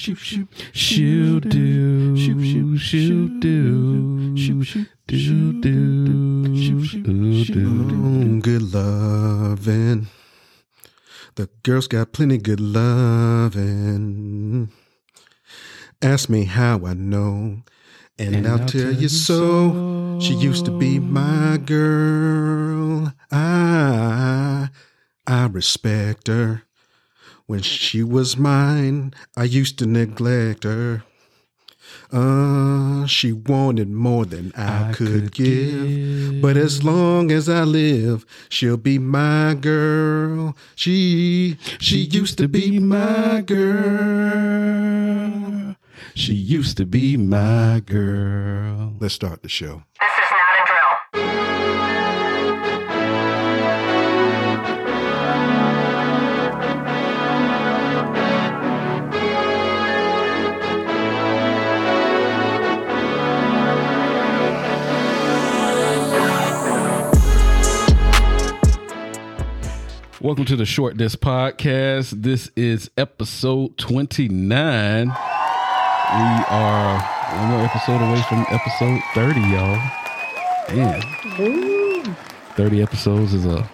Shoot, shoot, she'll do. Shoot, shoot, she'll do. Shoot, shoot, do, do. Shoot, shoot, Mm, Good loving. The girls got plenty good loving. Ask me how I know, and, I'll, tell, you so. She used to be my girl. I, I respect her. When she was mine, I used to neglect her. Uh, she wanted more than I, could, give. But as long as I live, she'll be my girl. She, she used to be my girl. She used to be my girl. Let's start the show. Welcome to the Short Disc Podcast. This is episode 29. We are one more episode away from episode 30, y'all. Man. 30 episodes is a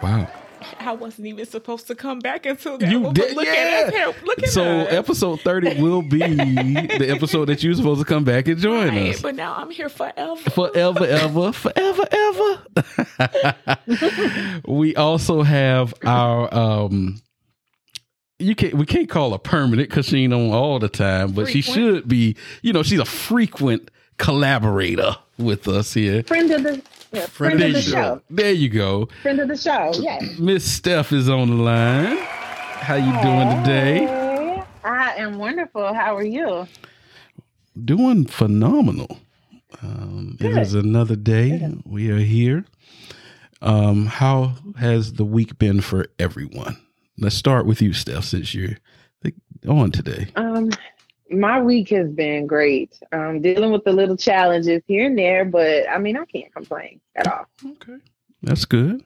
wow. I wasn't even supposed to come back until that. You one, did, look yeah. at us. Look at so us. episode 30 will be the episode that you're supposed to come back and join Right, us. But now I'm here forever. Forever, ever, forever, ever. we also have our um you can't we can't call her permanent because she ain't on all the time, but she should be, you know, she's a frequent collaborator with us here. friend of the yeah, friend There of the you show. There you go. Friend of the show. Yes. Miss Steph is on the line. How you doing today? I am wonderful. How are you? Doing phenomenal. Um, it Good. is another day. We are here. Um, how has the week been for everyone? Let's start with you, Steph, since you're on today. Um, my week has been great. Um, dealing with the little challenges here and there, but I mean, I can't complain at all. Okay, that's good.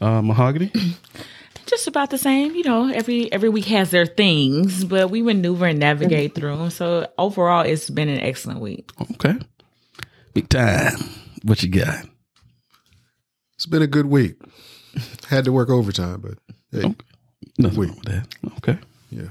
Uh, Mahogany. Just about the same. You know, every every week has their things, but we maneuver and navigate through them. So overall, it's been an excellent week. Okay, big time. What you got? It's been a good week. Had to work overtime, but hey, Okay. Nothing Week. wrong with that. Okay. yeah.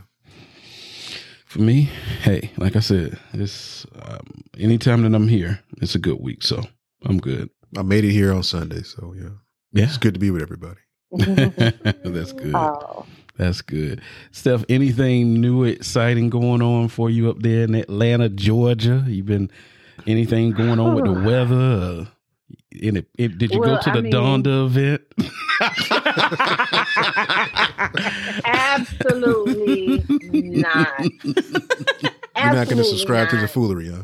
For me, hey, like I said, it's um, anytime that I'm here, it's a good week. So I'm good. I made it here on Sunday, so yeah, Yeah, it's good to be with everybody. that's good. Oh, That's good. Steph, anything new, exciting going on for you up there in Atlanta, Georgia? You been anything going on with the weather? Uh, in it, it- did you Well, go to I the mean- Donda event? absolutely not. You're not going to Absolutely subscribe to the foolery, huh?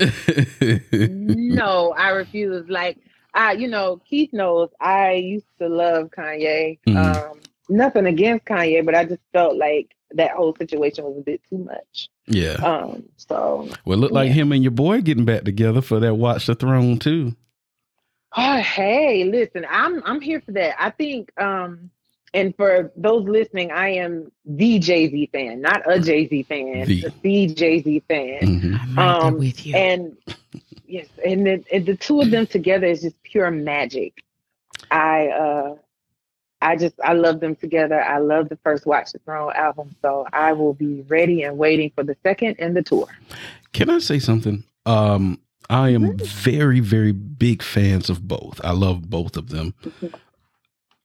no, I refuse. Like I, you know, Keith knows I used to love Kanye. Mhm. Um, nothing against Kanye, but I just felt like that whole situation was a bit too much. yeah. Um, so Well, look like yeah. him and your boy getting back together for that Watch the Throne too. Oh, hey, listen, I'm I'm here for that. I think um and for those listening, I am the Jay-Z fan, not a Jay-Z fan, The. the, Jay-Z fan. Mhm. I'm right Um, with you. And yes, and the, and the two of them together is just pure magic. I uh I just I love them together. I love the first Watch the Throne album, so I will be ready and waiting for the second and the tour. Can I say something? Um, I am Mhm. very, very big fans of both. I love both of them.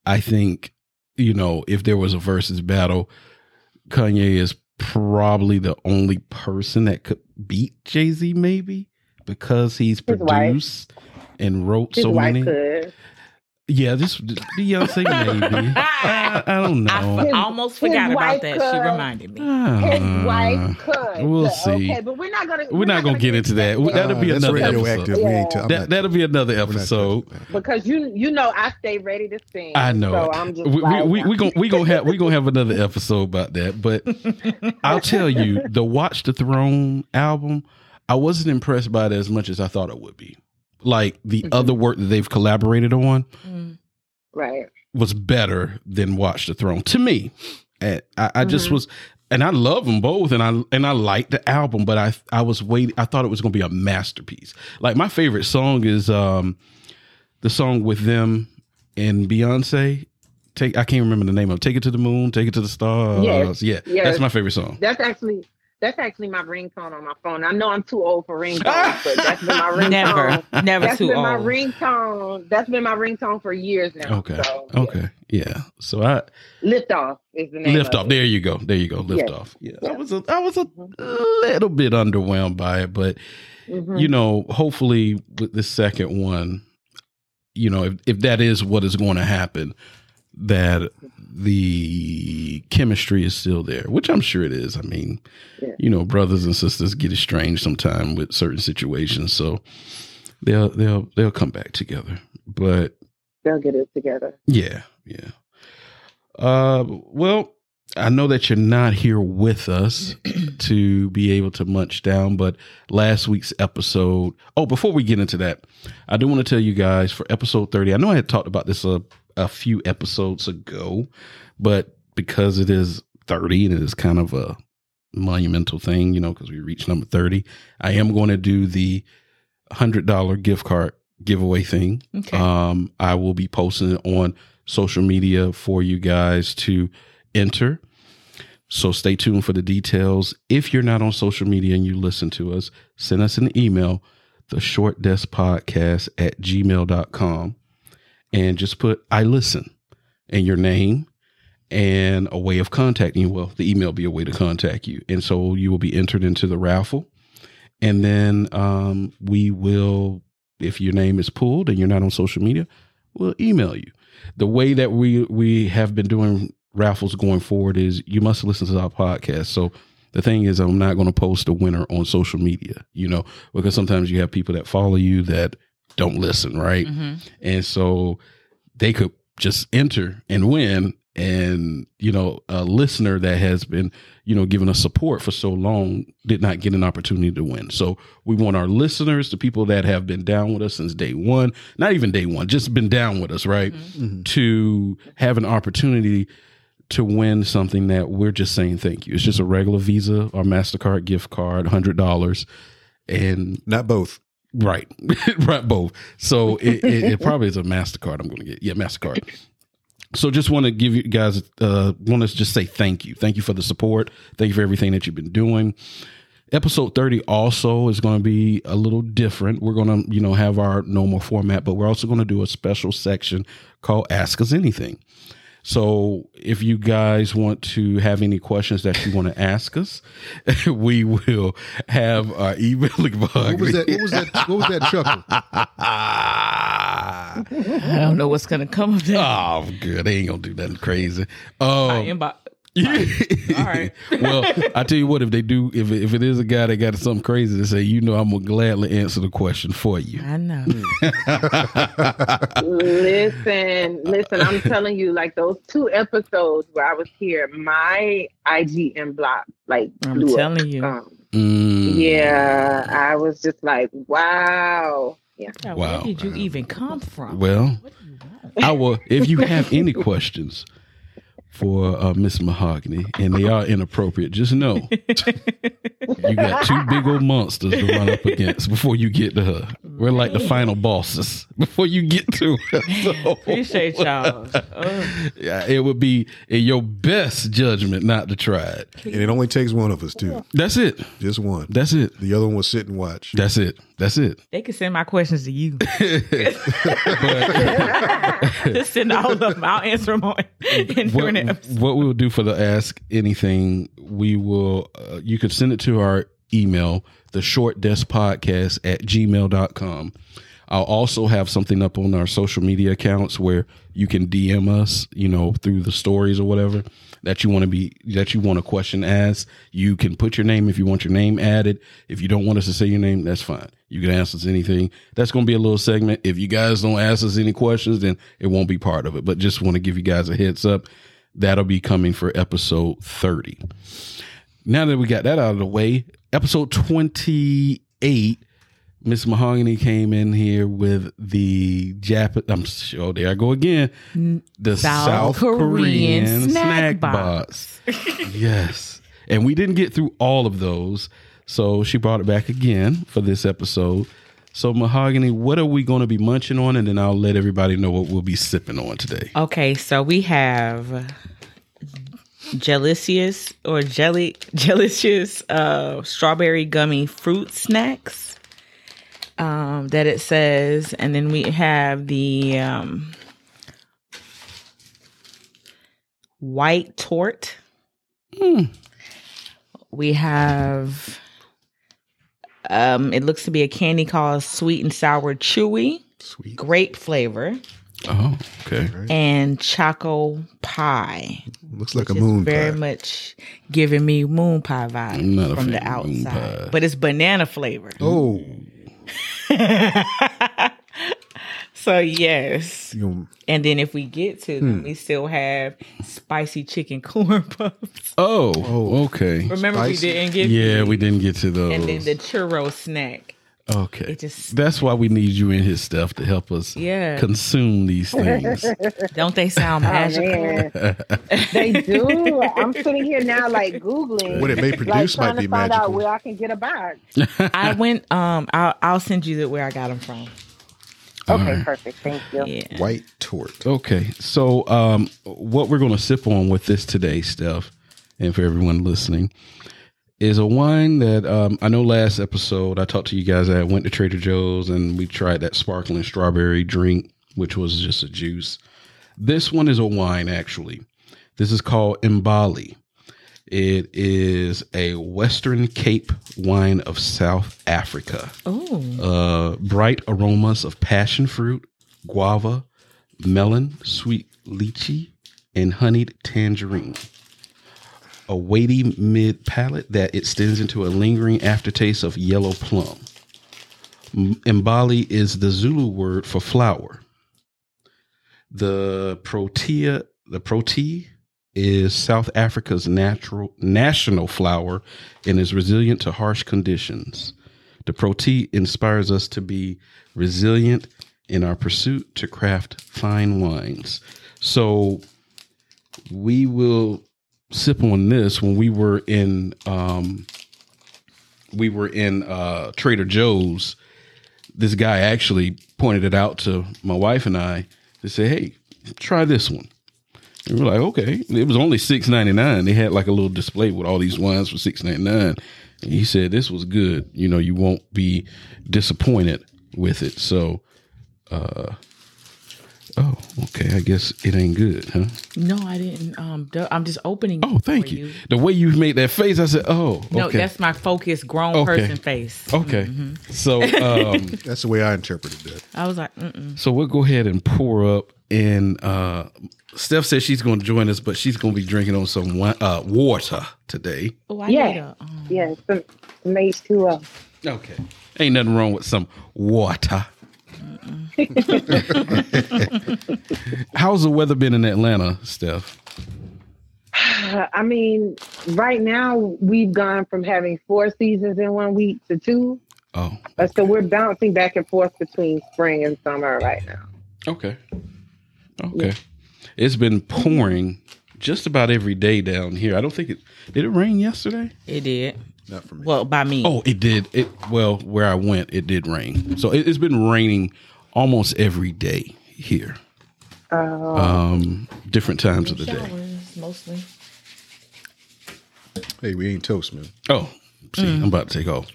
I think, you know, if there was a versus battle, Kanye is probably the only person that could beat Jay Z, maybe because he's His wife. produced and wrote His so many. could. Yeah, this Beyonce maybe. I, I don't know. f- His- almost his forgot about wife that. She reminded me. His Ah, wife could. we'll So, see. Okay, but we're not gonna We're not gonna get into that. That'll be Uh, another radioactive. episode. We ain't That, that'll be another episode. because you you know I stay ready to sing. I know So. I'm just we, like, we, we, we gonna we gonna have we gonna have another episode about that. But I'll tell you, the Watch the Throne album, I wasn't impressed by it as much as I thought it would be. Like the Mhm. other work that they've collaborated on Mm. right. was better than Watch the Throne to me. And I, I just Mhm. was and I love them both, and I and I liked the album, but I I was waiting. I thought it was going to be a masterpiece. Like my favorite song is um the song with them and Beyonce. Take I can't remember the name of it. Take it to the moon, take it to the stars. Yes. Yeah, Yes. that's my favorite song. That's actually that's actually my ringtone on my phone. I know I'm too old for ringtones, but that's been my ringtone. Never, never That's too been my old. ringtone. That's been my ringtone for years now. Okay, So, yeah. okay, yeah. So I Lift off is the name. lift of off. it. There you go. There you go. Lift Yes. off. Yeah, Yeah. I was a, I was a little bit underwhelmed by it, but Mhm. you know, hopefully with the second one, you know, if, if that is what is going to happen, that the chemistry is still there, which I'm sure it is. I mean, Yeah. you know, brothers and sisters get estranged sometime with certain situations, so they'll they'll they'll come back together. But They'll get it together. yeah, yeah. Uh, well, I know that you're not here with us to be able to munch down, but last week's episode. Oh, before we get into that, I do want to tell you guys for episode 30. I know I had talked about this a, a few episodes ago, but because it is 30 and it is kind of a monumental thing, you know, because we reached number 30, I am going to do the $100 gift card giveaway thing. Okay. Um, I will be posting it on social media for you guys to enter. So stay tuned for the details. If you're not on social media and you listen to us, send us an email, the short desk podcast at gmail.com, and just put I listen and your name and a way of contacting you. Well, the email be a way to contact you. And so you will be entered into the raffle. And then um, we will, if your name is pulled and you're not on social media, we'll email you. The way that we we have been doing raffles going forward is you must listen to our podcast. So the thing is, I'm not going to post a winner on social media, you know, because sometimes you have people that follow you that don't listen, right? hmm And so they could just enter and win. And, you know, a listener that has been, you know, giving us support for so long did not get an opportunity to win. So we want our listeners, the people that have been down with us since day one, not even day one, just been down with us, right? Mhm. To have an opportunity to win something that we're just saying thank you. It's just a regular Visa or MasterCard gift card, $100. And Not both. Right, right, both. So it, it, it probably is a Mastercard. I'm going to get, yeah, Mastercard. So just want to give you guys, uh, want to just say thank you, thank you for the support, thank you for everything that you've been doing. Episode 30 also is going to be a little different. We're going to, you know, have our normal format, but we're also going to do a special section called Ask Us Anything. So if you guys want to have any questions that you want to ask us, we will have our email. box. What was that? What was that? What was that chuckle? I don't know what's gonna come of that. oh, good. They ain't gonna do nothing crazy. My Um, inbox. all right. well, I tell you what, if they do, if if it is a guy that got something crazy to say, you know, I'm gonna gladly answer the question for you. I know. listen, listen, I'm telling you, like those two episodes where I was here, my IGN block like I'm blew up. telling you. Um, Mm. yeah, I was just like, wow. Yeah. Yeah, Wow. Where did you even come from? Well, What do you want? I will. If you have any questions for uh, Miss Mahogany and they are inappropriate, just know you got two big old monsters to run up against before you get to her. We're like the final bosses before you get to her. So- Appreciate y'all. Ugh. Yeah, it would be in your best judgment not to try it. And it only takes one of us too. That's it. Just one. That's it. The other one will sit and watch. That's it. That's it. they can send my questions to you. but Just send all of them. I'll answer them on in what, during what we will do for the ask anything, we will, uh, you could send it to our email, the short desk podcast at gmail.com. I'll also have something up on our social media accounts where you can DM us, you know, through the stories or whatever that you want to be, that you want a question asked. You can put your name if you want your name added. If you don't want us to say your name, that's fine. You can ask us anything. That's going to be a little segment. If you guys don't ask us any questions, then it won't be part of it. But just want to give you guys a heads up. That'll be coming for episode 30. Now that we got that out of the way, episode 28 Miss Mahogany came in here with the Jap. I'm sure oh, there I go again. The South, South Korean, Korean snack, snack box. yes, And we didn't get through all of those. So she brought it back again for this episode. So, Mahogany, what are we going to be munching on? And then I'll let everybody know what we'll be sipping on today. Okay, so we have Jelicious or Jelly Jelicious uh, strawberry gummy fruit snacks. Um, that it says, and then we have the um, white tort. We have um, it looks to be a candy called sweet and sour chewy, Sweet. grape flavor, Oh, okay. and choco pie. Looks like a It's moon very pie. much giving me moon pie I'm vibe from the fan of moon outside, but it's banana flavor. Oh, So yes, you know, and then if we get to them, we still have spicy chicken corn puffs. Oh, Oh. okay. Remember we didn't get Yeah, we didn't get to those. and then the churro snack. okay. It just That's why we need you in his stuff to help us Yeah. consume these things. don't they sound Oh, magical? man. they do. I'm sitting here now, like googling what it may produce trying might to be find out magical. where I can get a box. I went. Um, I'll I'll send you the where I got them from. Okay, perfect. Thank you. Yeah. White tort. Okay, so um, what we're going to sip on with this today, Steph, and for everyone listening, is a wine that um, I know last episode I talked to you guys. I went to Trader Joe's and we tried that sparkling strawberry drink, which was just a juice. This one is a wine, actually. This is called Mbali. It is a Western Cape wine of South Africa Oh, uh, bright aromas of passion fruit, guava, melon, sweet lychee, and honeyed tangerine. A weighty mid palate that extends into a lingering aftertaste of yellow plum. Mbali is the Zulu word for flower. The protea, the protea is South Africa's natural national flower and is resilient to harsh conditions. The protea inspires us to be resilient in our pursuit to craft fine wines. So we will sip on this when we were in um we were in uh Trader Joe's. This guy actually pointed it out to my wife and I to say, "Hey, try this one." And we're like, "Okay." It was only six ninety nine. They had like a little display with all these wines for six ninety nine. And he said this was good. You know, you won't be disappointed with it. So, uh, oh, okay. I guess it ain't good, huh? no, I didn't. Um, I'm just opening. Oh, thank for you. The way you made that face, I said, "Oh, No, okay, that's my focused grown Okay. person face. okay." Mm-hmm. So, um, That's the way I interpreted that. I was like, Mm-mm. so we'll go ahead and pour up. And uh, Steph says she's going to join us, but she's going to be drinking on some wi- uh, water today. oh, I Yeah. need a. Um, Yeah, some, some H2O. Okay, ain't nothing wrong with some water. How's the weather been in Atlanta, Steph? I mean, right now we've gone from having four seasons in one week to two. Oh, Uh, so we're bouncing back and forth between spring and summer right now. okay, okay. It's been pouring just about every day down here. I don't think it did. It rain yesterday. it did. Not for me. Well, by me. Oh, it did. It well, where I went, it did rain. So it, it's been raining almost every day here. Uh, Um, different times of the day. showers mostly. hey, we ain't toast, man. Oh, see, I'm about to take off.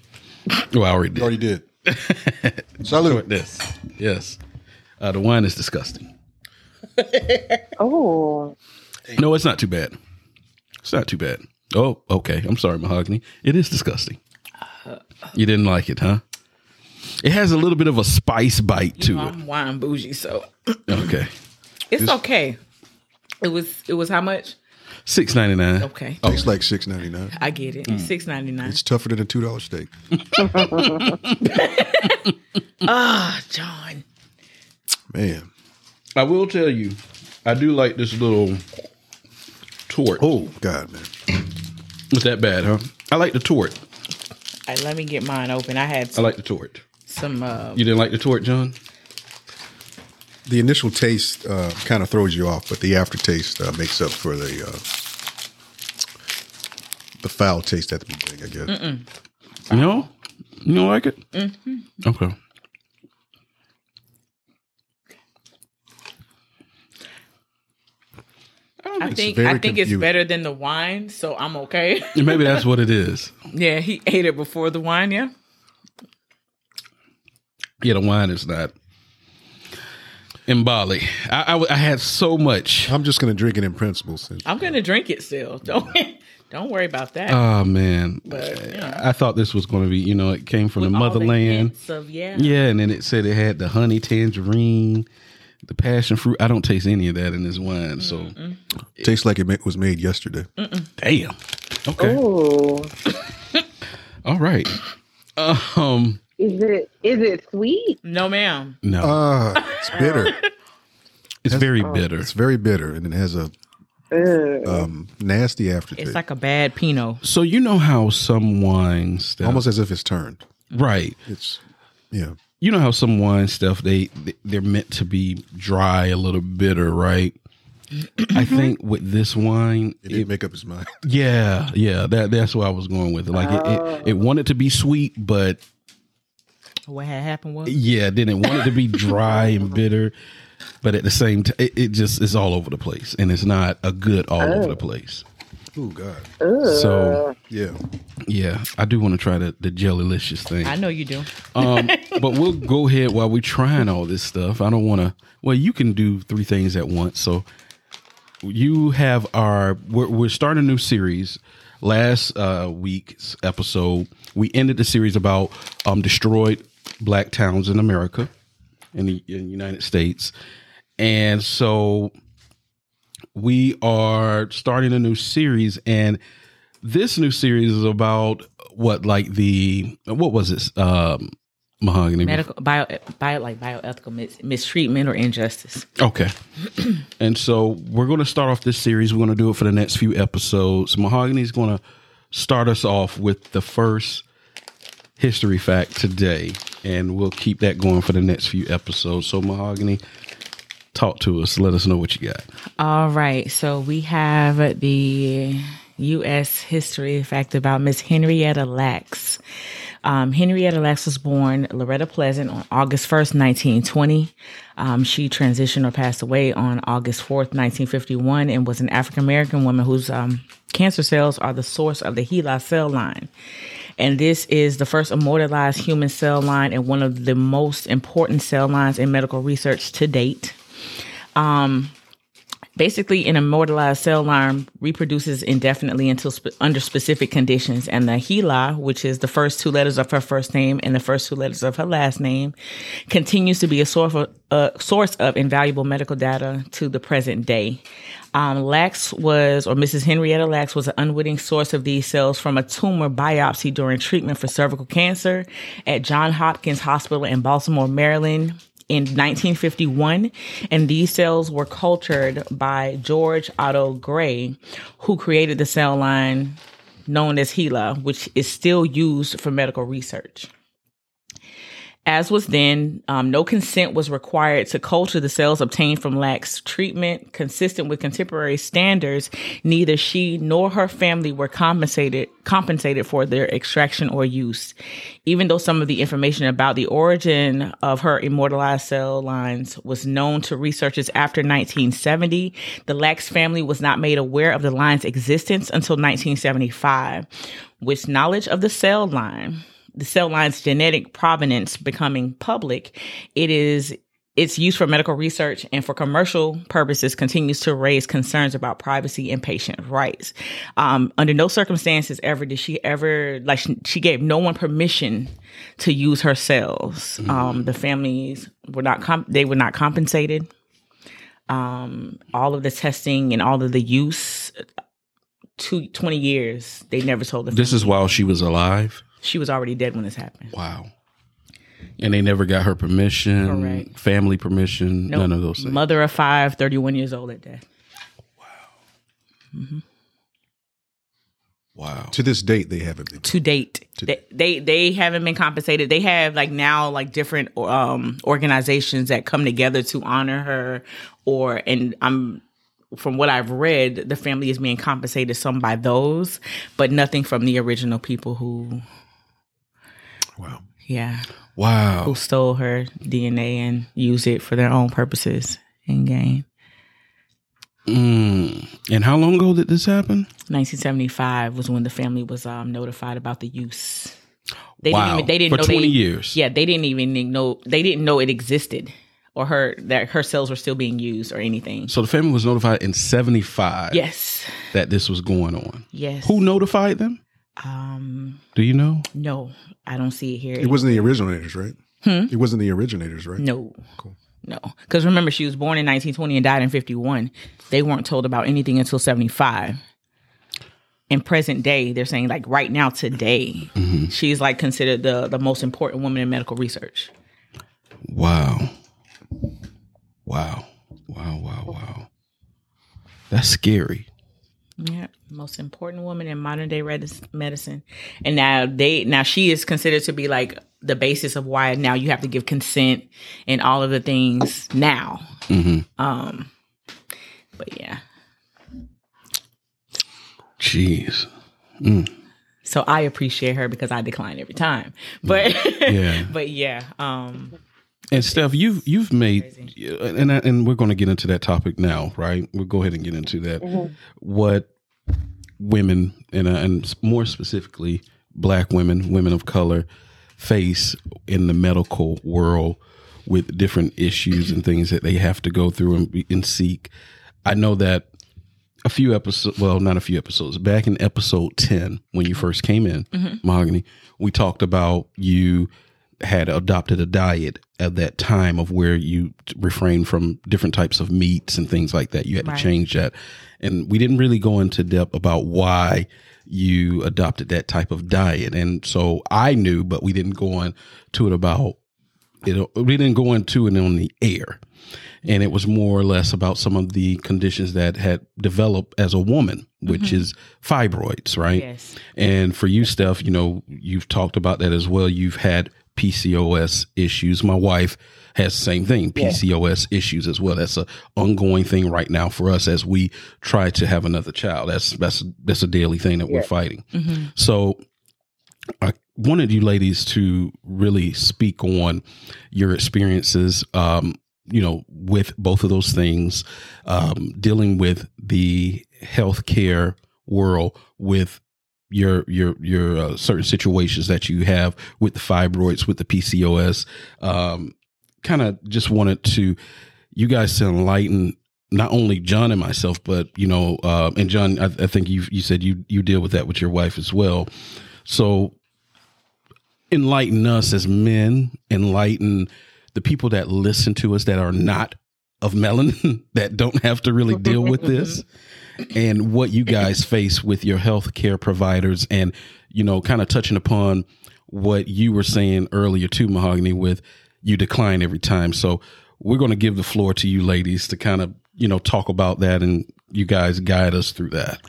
Oh, I already did. You already did. Look Salute. at this. Yes, uh, the wine is disgusting. Oh, No, it's not too bad. It's not too bad. Oh, okay. I'm sorry, mahogany. It is disgusting. You didn't like it, huh? It has a little bit of a spice bite to it. I'm wine bougie, so Okay, it's okay. It was. It was how much? six ninety nine. Okay, Tastes like six ninety nine. I get it. Mm. Six ninety nine. It's tougher than a two dollar steak. Ah, John. Man. I will tell you, I do like this little tort. Oh God, man. Was that bad, huh? I like the tort. All right, let me get mine open. I had I some. like the tort. some uh, You didn't like the tort, John? The initial taste uh, kind of throws you off, but the aftertaste uh, makes up for the uh, the foul taste at the beginning. I guess. You know, you don't like it? Okay. I think I think it's better than the wine, so I'm okay. Maybe that's what it is. yeah, he ate it before the wine. Yeah, Yeah, the wine is not. In Bali, I had so much. I'm just gonna drink it in principle. Since I'm gonna drink it still. Don't don't worry about that. Oh man, But, yeah. I thought this was going to be. You know, it came from With the all the motherland. hints of yeah. Yeah, and then it said it had the honey tangerine, the passion fruit. I don't taste any of that in this wine. So, tastes like it ma- was made yesterday. damn. Okay. Oh, All right. Um. is it is it sweet? No, ma'am. No, Ah, it's bitter. it's very bitter. It's very bitter, and it has a Ugh. um, nasty aftertaste. It's like a bad Pinot. So you know how some wine stuff, almost as if it's turned. right? It's yeah. You know how some wine stuff they they're meant to be dry, a little bitter, right? I mm-hmm. think with this wine, It didn't make up his mind. Yeah, yeah, that that's where I was going with it. Like it, it, oh. it wanted to be sweet, but What had happened was yeah, then it wanted to be dry and bitter, but at the same time, it, it just is all over the place, and it's not a good all over the oh. place. Oh God. So Yeah. yeah, I do want to try the the jellylicious thing. I know you do. Um, but we'll go ahead while we're trying all this stuff. I don't want to. Well, you can do three things at once. So you have our. We're, we're starting a new series. Last uh, week's episode, we ended the series about um, destroyed black towns in America, in the, in the United States, and so we are starting a new series and this new series is about what like the what was it um mahogany? Medical bio bio like bioethical mis- mistreatment or injustice. okay. And so we're going to start off this series. We're going to do it for the next few episodes. Mahogany is going to start us off with the first history fact today and we'll keep that going for the next few episodes. So mahogany talk to us let us know what you got All right, so we have the U.S. history fact about Miss Henrietta Lacks. Um, Henrietta Lacks was born Loretta Pleasant on August 1st, 1920. Um, she transitioned or passed away on August 4th, 1951, and was an African American woman whose um, cancer cells are the source of the HeLa cell line. And this is the first immortalized human cell line and one of the most important cell lines in medical research to date basically an immortalized cell line reproduces indefinitely until spe- under specific conditions and the HeLa, which is the first two letters of her first name and the first two letters of her last name continues to be a source of, source of invaluable medical data to the present day um, Lacks was, or Mrs. Henrietta Lacks was an unwitting source of these cells from a tumor biopsy during treatment for cervical cancer at John Hopkins Hospital in Baltimore, Maryland in 1951, and these cells were cultured by George Otto Gey, who created the cell line known as HeLa, which is still used for medical research. As was then, um, no consent was required to culture the cells obtained from Lacks treatment. Consistent with contemporary standards, neither she nor her family were compensated compensated for their extraction or use. Even though some of the information about the origin of her immortalized cell lines was known to researchers after 1970, the Lacks family was not made aware of the line's existence until 1975. With knowledge of the cell line, the cell line's genetic provenance becoming public, it is its use for medical research and for commercial purposes continues to raise concerns about privacy and patient rights. Um, under no circumstances ever did she ever like she, she gave no one permission to use her cells. Um, the families were not comp- they were not compensated. Um, all of the testing and all of the use, two, 20 years, they never told the this is while she was alive she was already dead when this happened. Wow. And they never got her permission, Correct. family permission, Nope. none of those things. Mother of five, 31 years old at death. wow. Wow. To this date, they haven't been. To date, they, they they haven't been compensated. They have like now like different um organizations that come together to honor her, or and I'm from what I've read, the family is being compensated some by those, but nothing from the original people who, Wow. yeah, Wow. who stole her DNA and used it for their own purposes in gain. Mm. And how long ago did this happen? 1975 was when the family was um, notified about the use. They wow. didn't even, they didn't For know 20 they, years. Yeah, they didn't even know they didn't know it existed or her that her cells were still being used or anything. So the family was notified in 75 Yes. that this was going on. Yes. Who notified them? Um Do you know? no, I don't see it here. It wasn't the originators, right? Hmm? It wasn't the originators, right? No. Cool. No. Because remember, she was born in 1920 and died in 51. They weren't told about anything until 75. In present day, they're saying, like, right now, today, Mm-hmm. she's like considered the, the most important woman in medical research. Wow. Wow. Wow, wow, wow. That's scary. Yeah, most important woman in modern day medicine, and now they now she is considered to be like the basis of why now you have to give consent and all of the things now. hmm Um, but yeah, Jeez. so I appreciate her because I decline every time. But Yeah. but yeah, um, And Steph, you've you've made, uh, and I- and we're going to get into that topic now, right? We'll go ahead and get into that. What women and uh, and more specifically, Black women, women of color, face in the medical world with different issues and things that they have to go through and, and seek. I know that a few episodes, well, not a few episodes, back in episode 10, when you first came in, Mahogany, we talked about you had adopted a diet at that time of where you refrain from different types of meats and things like that. You had Right. to change that. And we didn't really go into depth about why you adopted that type of diet. And so I knew, but we didn't go into it about it. We didn't go into it on the air. And it was more or less about some of the conditions that had developed as a woman, which mm-hmm. is fibroids, right? yes, And for you, Steph, you know, you've talked about that as well. You've had PCOS issues. My wife has same thing, PCOS issues as well. That's a ongoing thing right now for us as we try to have another child. That's that's that's a daily thing that we're fighting. Mm-hmm. So I wanted you ladies to really speak on your experiences um, you know, with both of those things, um, dealing with the healthcare world with your your your uh, certain situations that you have with the fibroids, with the PCOS. Um, kind of just wanted to you guys to enlighten not only John and myself, but you know, uh, and John, I, I think you you said you you deal with that with your wife as well. So enlighten us as men, enlighten the people that listen to us that are not of melanin, that don't have to really deal with this, and what you guys face with your health care providers, and you know, kind of touching upon what you were saying earlier to Mahogany, with you decline every time. So we're going to give the floor to you ladies to kind of you know talk about that, and you guys guide us through that.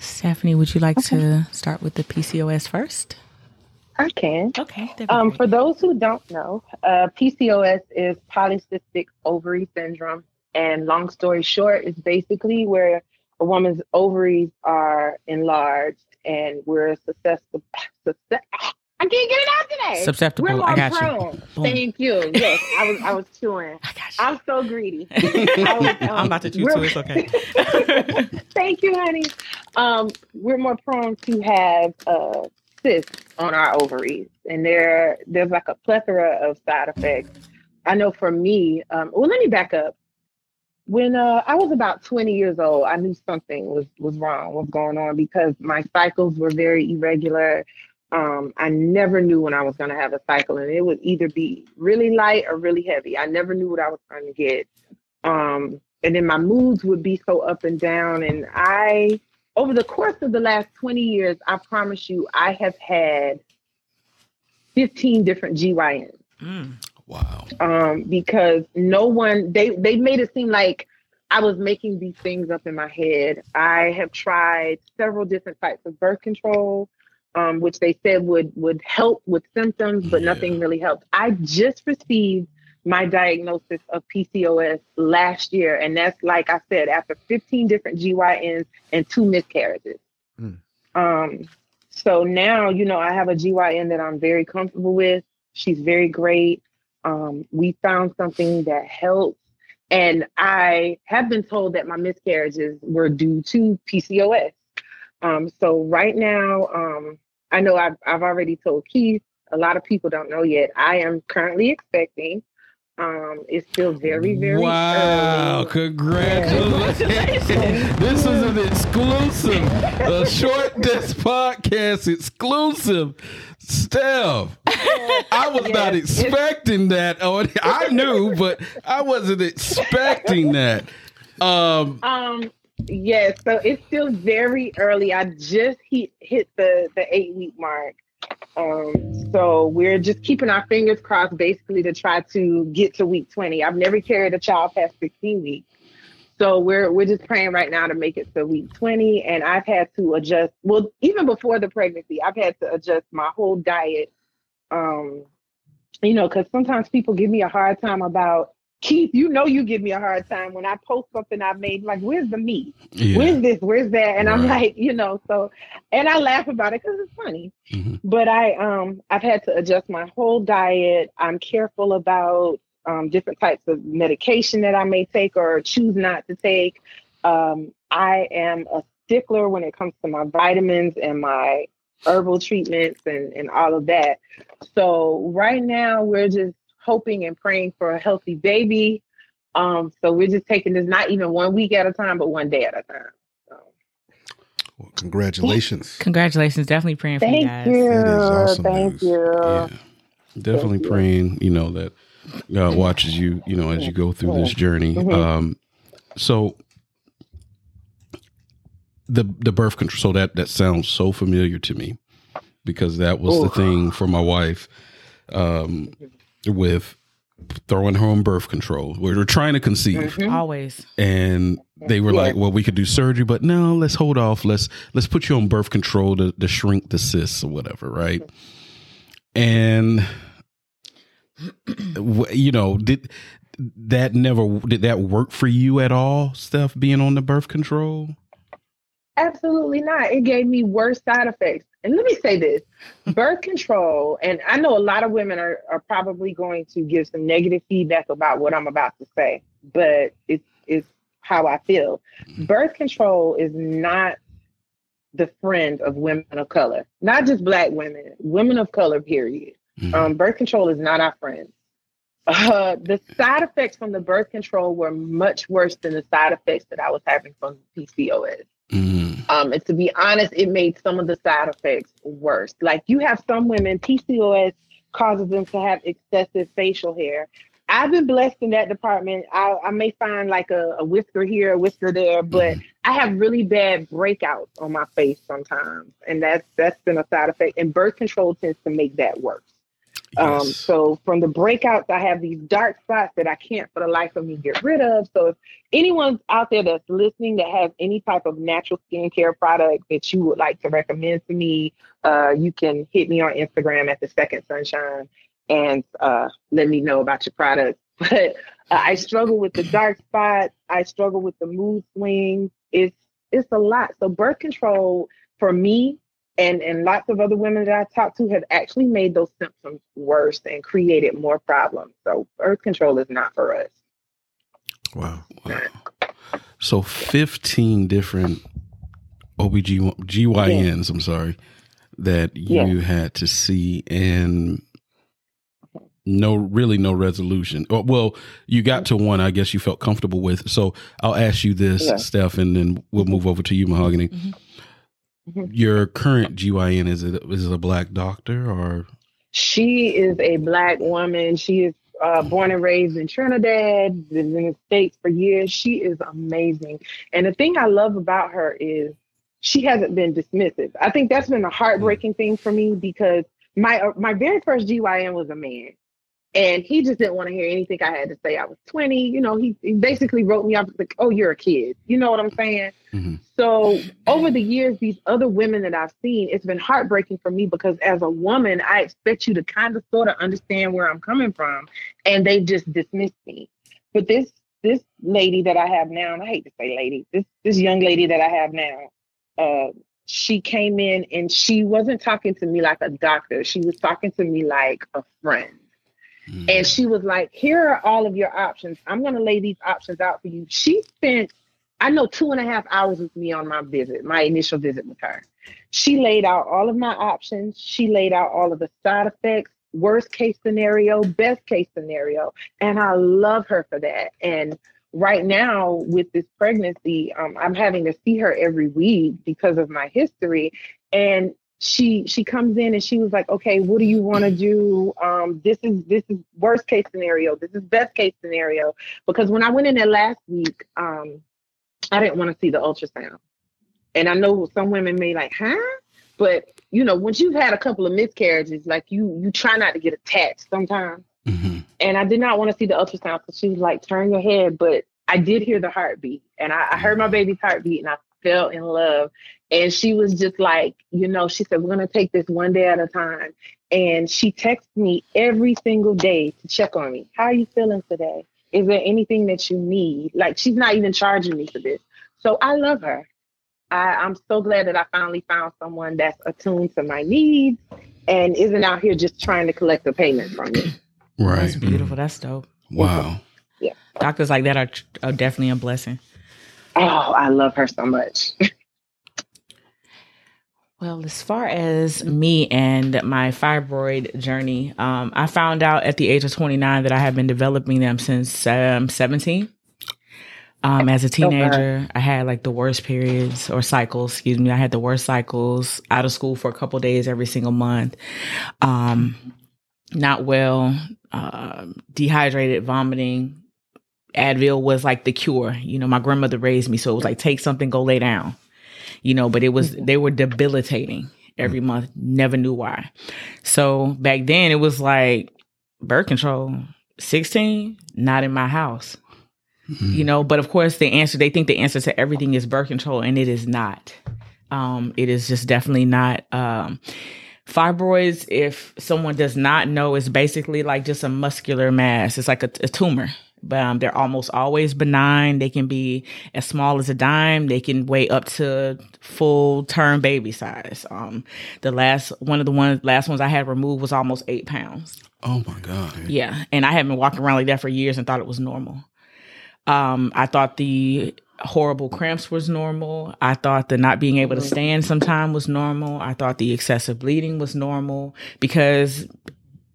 Stephanie, would you like to start with the PCOS first? I can. Okay. Um, for those who don't know, uh, PCOS is polycystic ovary syndrome. And long story short, it's basically where a woman's ovaries are enlarged and we're susceptible. Susce- I can't get it out today. Susceptible. We're more I got you. prone. Boom. Thank you. Yes, I was. I was chewing. I got you. I'm so greedy. I was, um, I'm about to we're- too. It's okay. Thank you, honey. Um, we're more prone to have uh, cysts on our ovaries, and there there's like a plethora of side effects. I know for me. Um, well, let me back up. When uh, I was about 20 years old, I knew something was was wrong, was going on because my cycles were very irregular. Um, I never knew when I was going to have a cycle, and it would either be really light or really heavy. I never knew what I was going to get. Um, and then my moods would be so up and down. And I, over the course of the last 20 years, I promise you, I have had 15 different GYNs Mm. Wow. um, because no one they they made it seem like I was making these things up in my head. I have tried several different types of birth control, um, which they said would would help with symptoms, but Yeah. nothing really helped. I just received my diagnosis of PCOS last year. And that's like I said, after 15 different GYNs and two miscarriages. Mm. Um, so now, you know, I have a GYN that I'm very comfortable with. She's very great. Um, we found something that helps. And I have been told that my miscarriages were due to PCOS. Um, so right now, um, I know I've, I've already told Keith, a lot of people don't know yet. I am currently expecting. Um, it's still very, very wow! Early. Congratulations! this is an exclusive, a short desk podcast exclusive. Steph, I was yes, not expecting that. Oh, I knew, but I wasn't expecting that. Um, um, yes. So it's still very early. I just hit hit the the eight week mark. Um, so we're just keeping our fingers crossed basically to try to get to week 20. I've never carried a child past 16 weeks. So we're we're just praying right now to make it to week 20. And I've had to adjust, well, even before the pregnancy, I've had to adjust my whole diet. Um, you know, because sometimes people give me a hard time about Keith, you know you give me a hard time when I post something I've made. Like, where's the meat? Yeah. Where's this? Where's that? And right. I'm like, you know, so and I laugh about it because it's funny. Mm-hmm. But I um I've had to adjust my whole diet. I'm careful about um, different types of medication that I may take or choose not to take. Um, I am a stickler when it comes to my vitamins and my herbal treatments and, and all of that. So right now we're just hoping and praying for a healthy baby. Um, so we're just taking this not even one week at a time, but one day at a time. So. Well, congratulations. Congratulations. Definitely praying for you guys. You. Awesome Thank news. you. Yeah. Definitely Thank praying, you. you know, that God watches you, you know, as you go through this journey. Mm-hmm. Um, so the the birth control so that that sounds so familiar to me because that was Ooh. the thing for my wife um, with throwing her on birth control. We were trying to conceive. Mm-hmm. Always. And they were yeah. like, well, we could do surgery, but no, let's hold off. Let's let's put you on birth control to, to shrink the cysts or whatever, right? And you know, did that never did that work for you at all, Steph, being on the birth control? Absolutely not. It gave me worse side effects. And let me say this birth control, and I know a lot of women are, are probably going to give some negative feedback about what I'm about to say, but it's, it's how I feel. Birth control is not the friend of women of color, not just black women, women of color, period. Mm-hmm. Um, birth control is not our friend. Uh, the side effects from the birth control were much worse than the side effects that I was having from PCOS. Mm. Um, and to be honest, it made some of the side effects worse. Like you have some women, PCOS causes them to have excessive facial hair. I've been blessed in that department. I, I may find like a, a, whisker here, a whisker there, but mm. I have really bad breakouts on my face sometimes, and that's that's been a side effect. And birth control tends to make that worse. Um, so from the breakouts, I have these dark spots that I can't for the life of me get rid of. So if anyone's out there that's listening that has any type of natural skincare product that you would like to recommend to me, uh, you can hit me on Instagram at the Second Sunshine and uh, let me know about your product. But uh, I struggle with the dark spots. I struggle with the mood swings. It's it's a lot. So birth control for me and and lots of other women that I talked to have actually made those symptoms worse and created more problems. So birth control is not for us. Wow. wow. So 15 different OBGYNs, I'm sorry, that you had to see and no really no resolution. Oh, well, you got to one I guess you felt comfortable with. So I'll ask you this, yeah. Steph, and then we'll move over to you, Mahogany. Mm-hmm. Your current GYN is it is it a black doctor or? She is a black woman. She is uh, born and raised in Trinidad, been in the States for years. She is amazing. And the thing I love about her is she hasn't been dismissive. I think that's been a heartbreaking thing for me because my uh, my very first GYN was a man. And he just didn't want to hear anything I had to say. I was 20, you know, he, he basically wrote me off like, oh, you're a kid. You know what I'm saying? Mhm. So over the years, these other women that I've seen, it's been heartbreaking for me because as a woman, I expect you to kind of sort of understand where I'm coming from. And they just dismiss me. But this this lady that I have now, and I hate to say lady, this this young lady that I have now, uh, she came in and she wasn't talking to me like a doctor. She was talking to me like a friend. Mhm. And she was like, Here are all of your options. I'm going to lay these options out for you. She spent, I know, two and a half hours with me on my visit, my initial visit with her. She laid out all of my options. She laid out all of the side effects, worst case scenario, best case scenario. And I love her for that. And right now, with this pregnancy, um, I'm having to see her every week because of my history. And she she comes in and she was like, okay, what do you want to do? Um, this is this is worst case scenario. This is best case scenario. Because when I went in there last week, um, I didn't want to see the ultrasound. And I know some women may like, huh? But you know, once you've had a couple of miscarriages, like you you try not to get attached sometimes. Mhm. And I did not want to see the ultrasound. So she was like, turn your head. But I did hear the heartbeat. And I, I heard my baby's heartbeat and I fell in love. And she was just like, you know, she said, we're going to take this one day at a time. And she texts me every single day to check on me. How are you feeling today? Is there anything that you need? Like, she's not even charging me for this. So I love her. I, I'm so glad that I finally found someone that's attuned to my needs and isn't out here just trying to collect a payment from me. Right. That's beautiful. That's dope. Wow. Yeah. Doctors like that are, are definitely a blessing. Oh, I love her so much. Well, as far as me and my fibroid journey, um, I found out at the age of 29 that I have been developing them since um, 17. Um, as a teenager, I had like the worst periods or cycles, excuse me. I had the worst cycles out of school for a couple days every single month. Um, not well, uh, dehydrated, vomiting. Advil was like the cure. You know, my grandmother raised me, so it was like, take something, go lay down you know, but it was, they were debilitating every month. Never knew why. So back then it was like birth control, 16, not in my house, Mhm. you know, but of course the answer, they think the answer to everything is birth control and it is not. Um, it is just definitely not, um, fibroids if someone does not know is basically like just a muscular mass it's like a, a tumor um, they're almost always benign they can be as small as a dime they can weigh up to full term baby size um, the last one of the ones last ones i had removed was almost eight pounds Oh my God. yeah, and I had been walking around like that for years and thought it was normal. Um, I thought the horrible cramps was normal. I thought the not being able to stand sometime was normal. I thought the excessive bleeding was normal because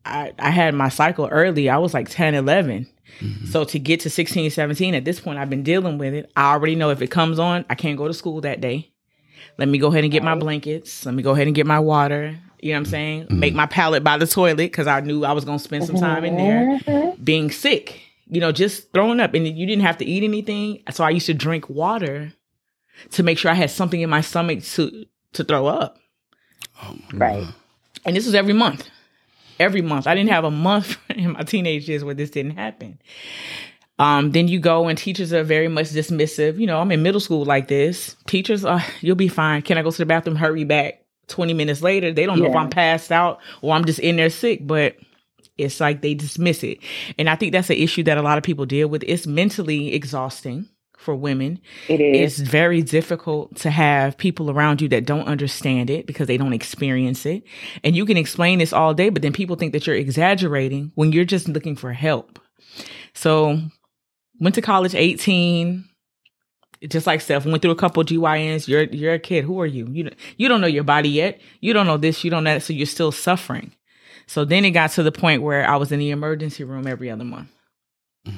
I, I had my cycle early. I was like 10, 11. Mm-hmm. So to get to 16, 17, at this point, I've been dealing with it. I already know if it comes on, I can't go to school that day. Let me go ahead and get my blankets. Let me go ahead and get my water. You know what I'm saying? Mm-hmm. Make my pallet by the toilet because I knew I was going to spend some time in there mm-hmm. being sick, you know, just throwing up. And you didn't have to eat anything. So I used to drink water to make sure I had something in my stomach to, to throw up. Oh my Right. God. And this was every month. Every month. I didn't have a month in my teenage years where this didn't happen. Um, then you go and teachers are very much dismissive. You know, I'm in middle school like this. Teachers are, you'll be fine. Can I go to the bathroom? Hurry back. 20 minutes later, they don't know if I'm passed out or I'm just in there sick, but it's like they dismiss it. And I think that's an issue that a lot of people deal with. It's mentally exhausting for women It is. it's very difficult to have people around you that don't understand it because they don't experience it. And you can explain this all day, but then people think that you're exaggerating when you're just looking for help. So went to college 18, just like Steph, went through a couple GYNs. You're you're a kid. Who are you? You don't- you don't know your body yet. You don't know this, you don't know that, so you're still suffering. So then it got to the point where I was in the emergency room every other month mm.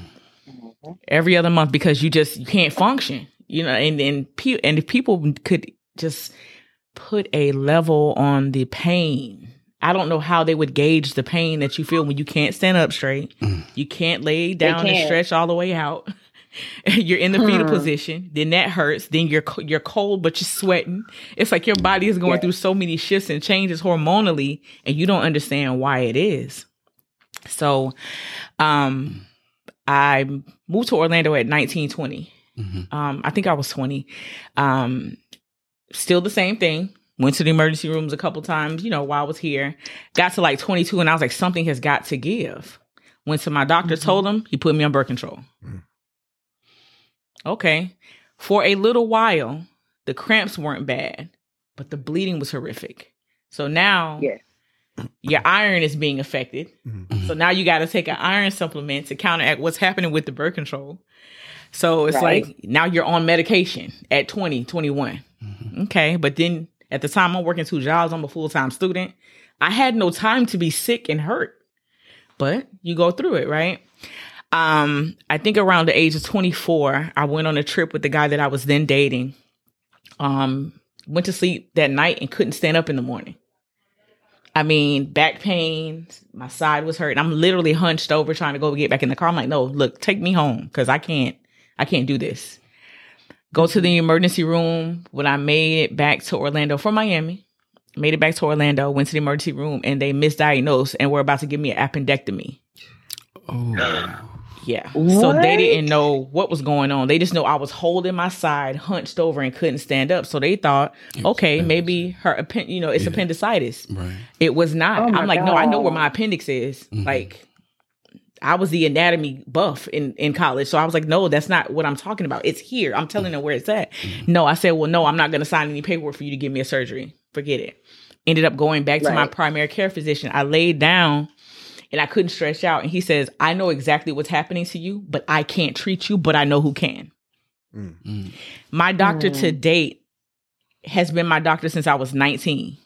Every other month because you just you can't function you know and and, pe- and if people could just put a level on the pain i don't know how they would gauge the pain that you feel when you can't stand up straight Mm. you can't lay down and can't. stretch all the way out you're in the fetal Hmm. position then that hurts then you're you're cold but you're sweating it's like your body is going Yeah. through so many shifts and changes hormonally and you don't understand why it is So, um, I moved to Orlando at 1920. Mhm. Um, I think I was 20. Um, still the same thing. Went to the emergency rooms a couple times, you know, while I was here. Got to like 22 and I was like, something has got to give. Went to my doctor, Mhm. told him, he put me on birth control. Mm. Okay. For a little while, the cramps weren't bad, but the bleeding was horrific. So now Yes. Your iron is being affected. Mhm. So now you got to take an iron supplement to counteract what's happening with the birth control. So it's Right. like now you're on medication at 20, 21. Mhm. Okay. But then at the time I'm working two jobs, I'm a full time student. I had no time to be sick and hurt, but you go through it, right? Um, I think around the age of 24, I went on a trip with the guy that I was then dating. Um, went to sleep that night and couldn't stand up in the morning. I mean, back pain, my side was hurting. I'm literally hunched over trying to go get back in the car. I'm like, no, look, take me home because I can't, I can't do this. Go to the emergency room. When I made it back to Orlando from Miami, made it back to Orlando, went to the emergency room and they misdiagnosed and were about to give me an appendectomy. Oh. Yeah. So they didn't know what was going on. They just know I was holding my side, hunched over, and couldn't stand up. So they thought, It okay, appendix. maybe her, appen- you know, it's Yeah. appendicitis. Right. It was not. Oh I'm like, no, I know where my appendix is. Mhm. Like, I was the anatomy buff in in college, so I was like, no, that's not what I'm talking about. It's here. I'm telling them where it's at. No, I said, well, no, I'm not going to sign any paperwork for you to give me a surgery. Forget it. Ended up going back to my primary care physician. I laid down and I couldn't stretch out, and he says, I know exactly what's happening to you, but I can't treat you, but I know who can. Mm. Mm. My doctor Mm. to date has been my doctor since I was 19.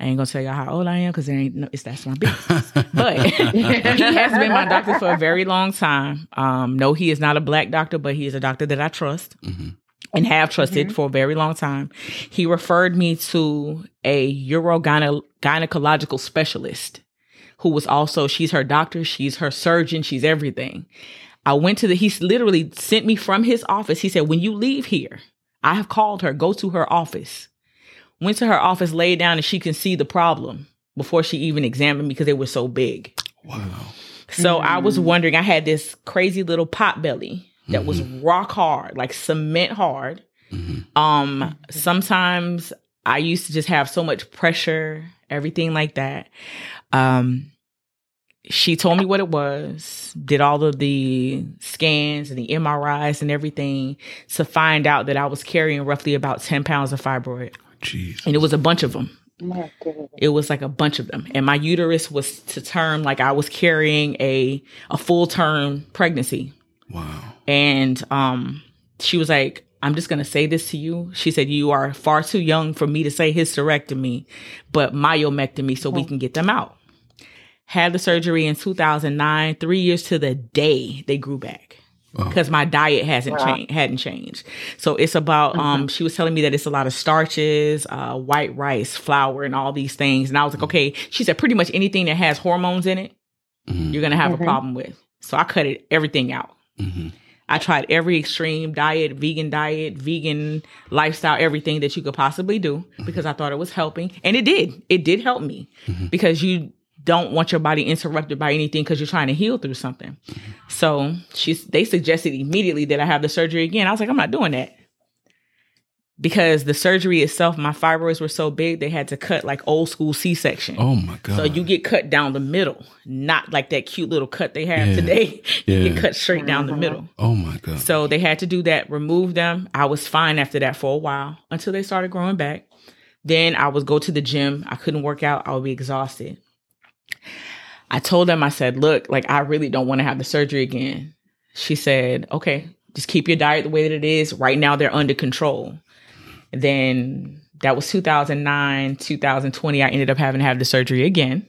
I ain't gonna tell y'all how old I am because there ain't no, it's that's my business. But he has been my doctor for a very long time. Um, no, he is not a black doctor, but he is a doctor that I trust Mhm. and have trusted for a very long time. He referred me to a urogyne- gynecological specialist who was also, she's her doctor, she's her surgeon, she's everything. I went to the, he literally sent me from his office. He said, when you leave here, I have called her, go to her office. Went to her office, laid down, and she can see the problem before she even examined me because they were so big. Wow. So I was wondering, I had this crazy little pot belly that was Mm-hmm. rock hard, like cement hard. Mhm. Um, sometimes I used to just have so much pressure, everything like that. Um, she told me what it was, did all of the scans and the MRIs and everything to find out that I was carrying roughly about 10 pounds of fibroid. Jeez. And it was a bunch of them. My goodness. It was like a bunch of them. And my uterus was to term like I was carrying a a full term pregnancy. Wow. And um she was like, I'm just gonna say this to you. She said, You are far too young for me to say hysterectomy, but myomectomy so we can get them out. Had the surgery in 2009, three years to the day they grew back Wow. because my diet hasn't Wow. changed hadn't changed so it's about um she was telling me that it's a lot of starches uh white rice flour and all these things and i was like okay she said pretty much anything that has hormones in it Mhm. you're gonna have Mhm. a problem with so i cut it everything out Mhm. i tried every extreme diet vegan diet vegan lifestyle everything that you could possibly do because i thought it was helping and it did it did help me Mhm. because you don't want your body interrupted by anything because you're trying to heal through something. So she's they suggested immediately that I have the surgery again. I was like, I'm not doing that. Because the surgery itself, my fibroids were so big, they had to cut like old school C section. Oh my God. So you get cut down the middle, not like that cute little cut they have Yeah. today. you Yeah. get cut straight down the middle. Oh my God. So they had to do that, remove them. I was fine after that for a while until they started growing back. Then I would go to the gym. I couldn't work out. I would be exhausted. I told them, I said, look, like I really don't want to have the surgery again. She said, okay, just keep your diet the way that it is. Right now they're under control. Then that was 2009, 2020. I ended up having to have the surgery again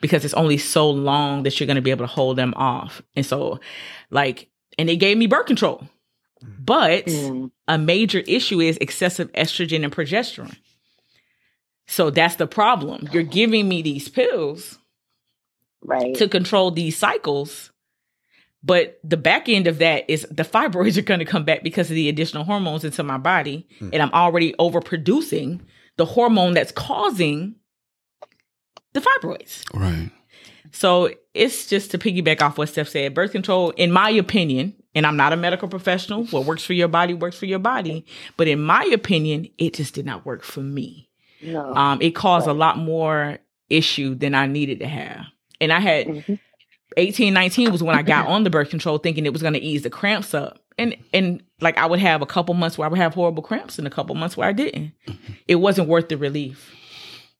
because it's only so long that you're going to be able to hold them off. And so, like, and they gave me birth control. But Mm. a major issue is excessive estrogen and progesterone. So that's the problem. You're giving me these pills Right. to control these cycles. But the back end of that is the fibroids are going to come back because of the additional hormones into my body. And I'm already overproducing the hormone that's causing the fibroids. right. So it's just to piggyback off what Steph said. Birth control, in my opinion, and I'm not a medical professional. What works for your body works for your body. But in my opinion, it just did not work for me. No. Um, it caused a lot more issue than I needed to have. And I had Mhm. 18, 19 was when I got on the birth control thinking it was going to ease the cramps up. And, and like I would have a couple months where I would have horrible cramps and a couple months where I didn't. It wasn't worth the relief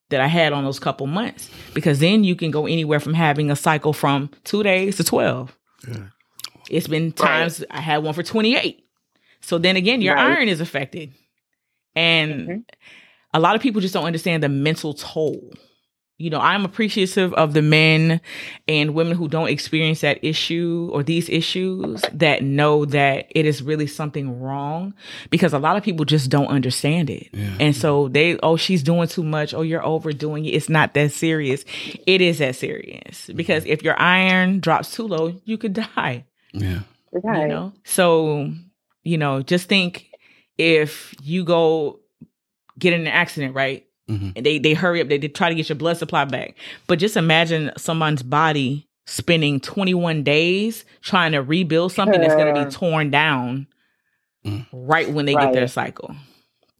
that I had on those couple months because then you can go anywhere from having a cycle from two days to 12. Yeah. It's been times I had one for 28. So then again, your Right. iron is affected. And Mhm. a lot of people just don't understand the mental toll. You know, I'm appreciative of the men and women who don't experience that issue or these issues that know that it is really something wrong because a lot of people just don't understand it. Yeah. And so they, oh, she's doing too much. Oh, you're overdoing it. It's not that serious. It is that serious because if your iron drops too low, you could die Yeah. Right. you know so you know just think if you go get in an accident right Mhm. and they they hurry up they, they try to get your blood supply back but just imagine someone's body spending 21 days trying to rebuild something that's going to be torn down Mm. right when they get their cycle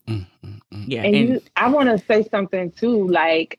Mm, mm, mm. yeah and, and, you, I want to say something too. Like,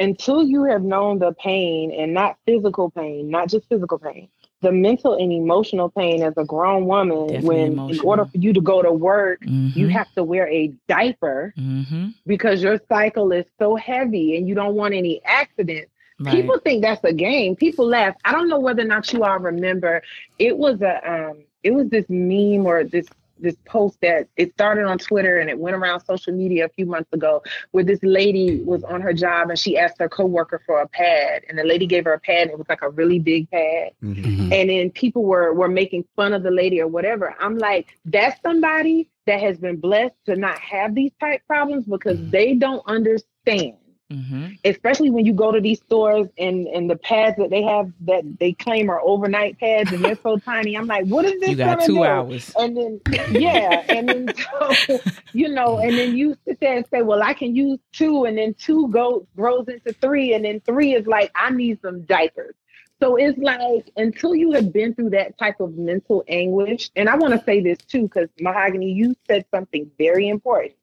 until you have known the pain and not physical pain, not just physical pain, the mental and emotional pain as a grown woman, Definitely when in order for you to go to work, you Mhm. have to wear a diaper Mhm. because your cycle is so heavy and you don't want any accidents. Right. People think that's a game. People laugh. I don't know whether or not you all remember. It was a um it was this meme or this this post that it started on Twitter and it went around social media a few months ago where this lady was on her job and she asked her coworker for a pad and the lady gave her a pad and it was like a really big pad Mhm. Mhm. and then people were were making fun of the lady or whatever. I'm like, that's somebody that has been blessed to not have these type problems because Mhm. they don't understand Mhm. especially when you go to these stores and and the pads that they have that they claim are overnight pads and they're so tiny. I'm like, what is this? you got two do? hours And then yeah, and then so, you know, and then you sit there and say, well, I can use two, and then two go grows into three, and then three is like, I need some diapers. So it's like until you have been through that type of mental anguish, and I want to say this too, because Mahogany, you said something very important.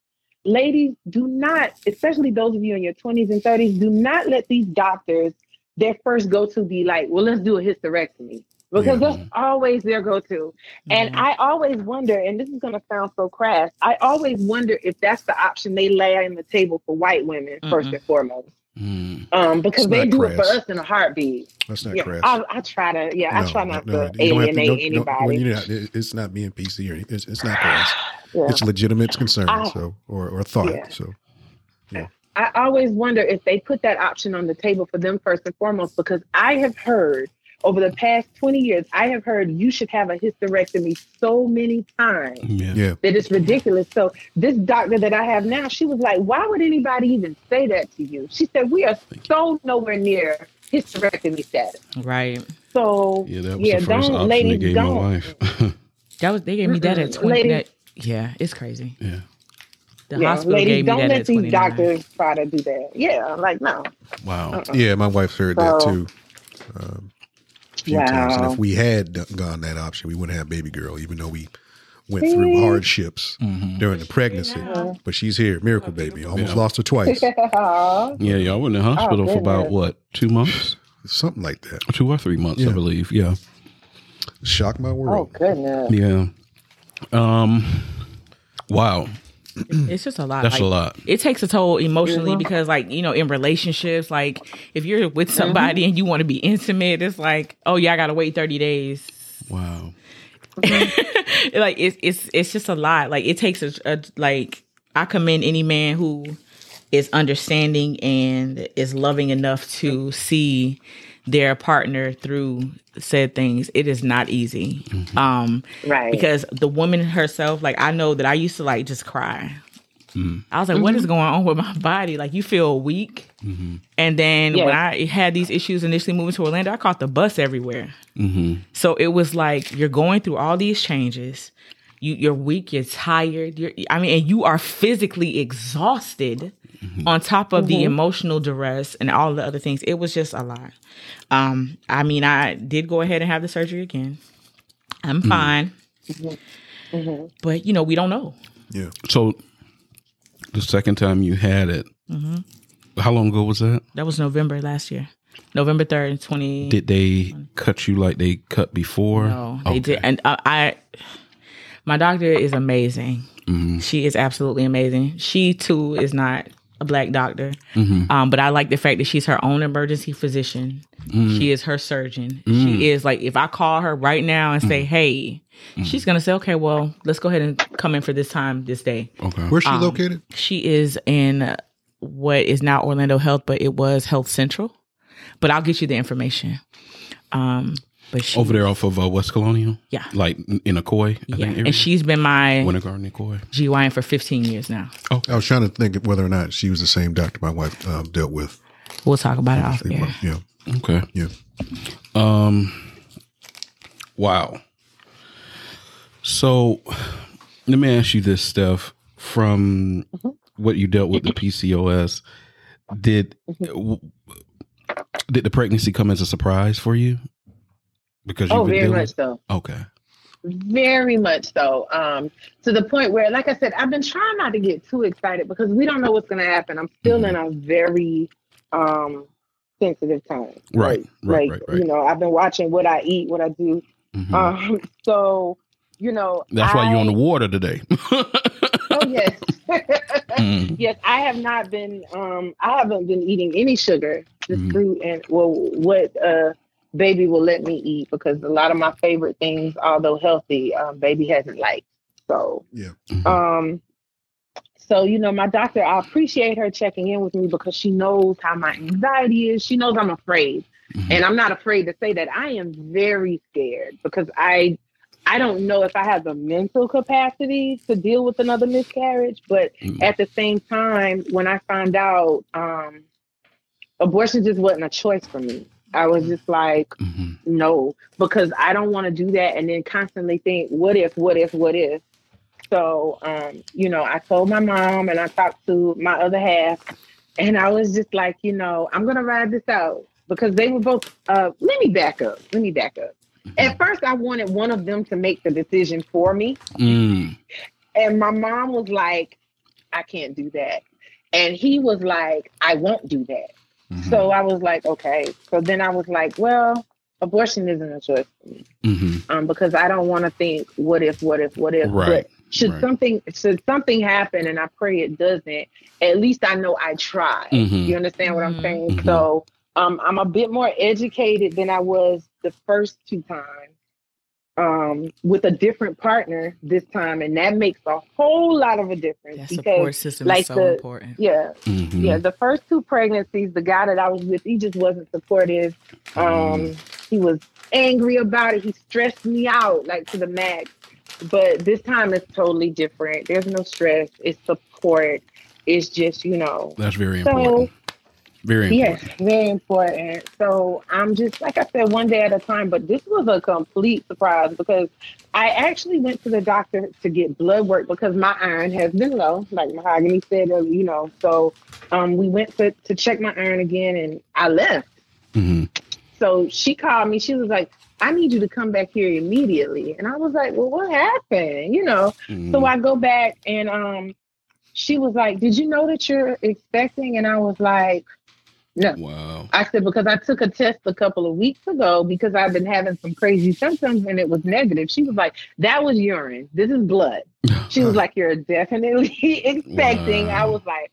Ladies, do not, especially those of you in your 20s and 30s, do not let these doctors their first go to be like, well, let's do a hysterectomy. Because Yeah. that's mm-hmm. always their go to. And mm-hmm. I always wonder, and this is going to sound so crass, I always wonder if that's the option they lay on the table for white women, 1st Mm-mm. and foremost. Mm. Um, because they do it for crass. us in a heartbeat. That's not Yeah, crass. I, I try to, yeah, I try not no, to you alienate don't- anybody. well, you're not- it's not being PC or anything. It's, it's not crass. Yeah. It's legitimate concern, I- so or or thought. Yeah. So I always wonder if they put that option on the table for them first and foremost, because I have heard over the past 20 years, I have heard you should have a hysterectomy so many times Yeah. yeah, that it's ridiculous. So this doctor that I have now, she was like, why would anybody even say that to you? She said, we are so nowhere near hysterectomy status. right So Yeah, that was yeah, the first don't option they ladies gave my don't. wife. that was they gave me that at 20 Ladies- that, yeah it's crazy yeah. the yeah, hospital ladies, gave me don't that let at these 29 doctors try to do that. Yeah, like no. Wow. Uh-uh. yeah. My wife's heard that too. Um, a few times, and if we had gone that option, we wouldn't have baby girl, even though we went through See? hardships Mhm. during the pregnancy. Yeah. But she's here, miracle baby. Almost Yeah. lost her twice, Yeah, y'all were in the hospital for about what, two months? something like that. Two or three months, I believe. Yeah. Shocked my world. oh world. goodness. Yeah. Um wow. It's just a lot That's like, a lot. it takes a toll emotionally because like you know in relationships like if you're with mm-hmm. somebody and you want to be intimate it's like oh yeah i gotta wait 30 days Wow. like it's it's it's just a lot like it takes a, a like i commend any man who is understanding and is loving enough to see their partner through said things it is not easy um Right. because the woman herself like i know that i used to like just cry Mm. i was like what is going on with my body like you feel weak Mm-hmm. and then Yes. when i had these issues initially moving to orlando i caught the bus everywhere Mm-hmm. so it was like you're going through all these changes you you're weak you're tired you're i mean and you are physically exhausted on top of the Mhm. emotional duress and all the other things. It was just a lot. Um, I mean, I did go ahead and have the surgery again. I'm fine, hmm but you know, we don't know. Yeah. So the second time you had it, how long ago was that? That was November last year, November third, twenty. Did they cut you like they cut before? No, they Okay. did, and uh, I. My doctor is amazing. Mhm. She is absolutely amazing. She too is not a black doctor, Mhm. um, but I like the fact that she's her own emergency physician. Mm. She is her surgeon. Mm. She is like, if I call her right now and say, "Hey," Mm. she's gonna say, "Okay, well, let's go ahead and come in for this time this day." Okay. Where's she Um, located? She is in uh, what is now Orlando Health, but it was Health Central. But I'll get you the information. Um, but she, Over there off of uh, West Colonial? yeah, Like in Ocoee? I yeah, think area? and she's been my Winter Garden Ocoee. GYN for 15 years now. Oh, I was trying to think whether or not she was the same doctor my wife um, dealt with. We'll talk about it off air. Yeah. Okay. Yeah. Um. Wow. So, let me ask you this, Steph. From Mhm. what you dealt with the PCOS, did w- did the pregnancy come as a surprise for you? Because Oh, very much so. Okay. Very much so. Um, to the point where, like I said, I've been trying not to get too excited because we don't know what's going to happen. I'm still Mhm. in a very um, sensitive time. Right, Like, right, like, right, right. You know, I've been watching what I eat, what I do. Mhm. Um, so, you know, That's why you're on the water today. Oh yes. Mhm. yes, I have not been. Um, I haven't been eating any sugar, just Mhm. fruit, and well, what uh, baby will let me eat because a lot of my favorite things, although healthy, um, baby hasn't liked. So, Mhm. um, so you know, my doctor, I appreciate her checking in with me because she knows how my anxiety is. She knows I'm afraid, Mhm. and I'm not afraid to say that I am very scared because I. I don't know if I have the mental capacity to deal with another miscarriage, but Mhm. at the same time, when I found out, um, abortion just wasn't a choice for me. I was just like, Mhm. no, because I don't want to do that and then constantly think, what if, what if, what if? So, um, you know, I told my mom and I talked to my other half, and I was just like, you know, I'm going to ride this out because they were both, uh, let me back up. Let me back up. At first, I wanted one of them to make the decision for me. Mm. And my mom was like, I can't do that. And he was like, I won't do that. Mhm. So I was like, okay. So then I was like, well, abortion isn't a choice for me Mhm. um, because I don't want to think, what if, what if, what if. Right, But should right. something should something happen, and I pray it doesn't, at least I know I tried. Mhm. You understand what I'm Mhm. saying? Mhm. So um, I'm a bit more educated than I was the first two times um, with a different partner this time, and that makes a whole lot of a difference That because support system like is so the- important. yeah, Mhm. yeah, the first two pregnancies, the guy that I was with, he just wasn't supportive. Um, he was angry about it. He stressed me out like to the max. But this time it's totally different. There's no stress. It's support. It's just you know, That's very So- important. Very yes, important. very important. So I'm just like I said, one day at a time. But this was a complete surprise because I actually went to the doctor to get blood work because my iron has been low, like Mahogany said, uh, you know. So um, we went to, to check my iron again, and I left. Mhm. So she called me. She was like, "I need you to come back here immediately." And I was like, "Well, what happened?" You know. Mhm. So I go back, and um, she was like, "Did you know that you're expecting?" And I was like, "No." Wow. I said, because I took a test a couple of weeks ago because I've been having some crazy symptoms and it was negative. She was like, that was urine. This is blood. She was like, you're definitely expecting. I was like,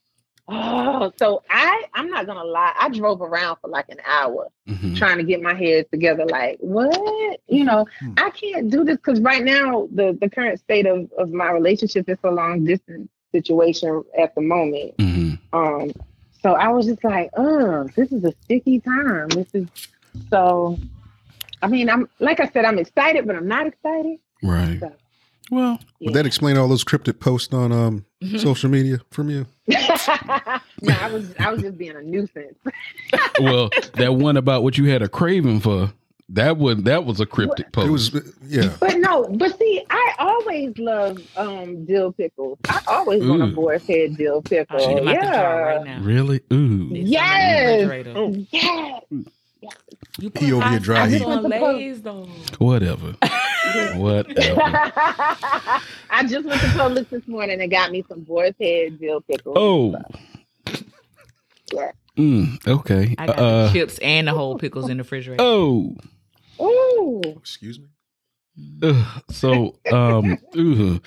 oh, so I, I'm not going to lie. I drove around for like an hour Mhm. trying to get my head together. Like, what? You know, Hmm. I can't do this because right now the, the current state of, of my relationship is a long distance situation at the moment. Mhm. Um, so I was just like, oh, this is a sticky time. This is so. I mean, I'm like I said, I'm excited, but I'm not excited. Right. So, Well, Would that explain all those cryptic posts on um, Mhm. social media from you? no, I was I was just being a nuisance. well, that one about what you had a craving for That was that was a cryptic post. It was yeah. But no, but see, I always love um dill pickles. I always want a Ooh. boar's head dill pickle. I'll shoot him out the jar yeah. right now. really? Ooh. It's in the Yes. refrigerator. Yes. You put He over here hot dry sauce heat. on I just want Lay's, though. Whatever. Whatever. I just went to Publix this morning and got me some boar's head dill pickles. Oh. Yeah. Mm, okay. I got Uh, the chips and the whole pickles in the refrigerator. oh. Ooh. Excuse me. Ugh. so um ooh.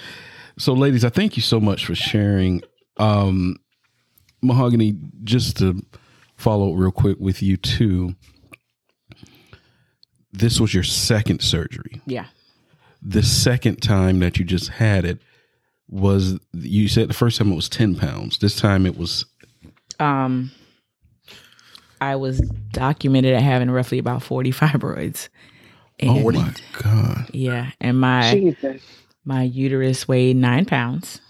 so ladies i thank you so much for sharing um mahogany just to follow up real quick with you too this was your second surgery Yeah. the second time that you just had it was you said the first time it was 10 pounds this time it was Um, I was documented at having roughly about 40 fibroids. oh And- my god Yeah. And my Jesus. my uterus weighed nine pounds.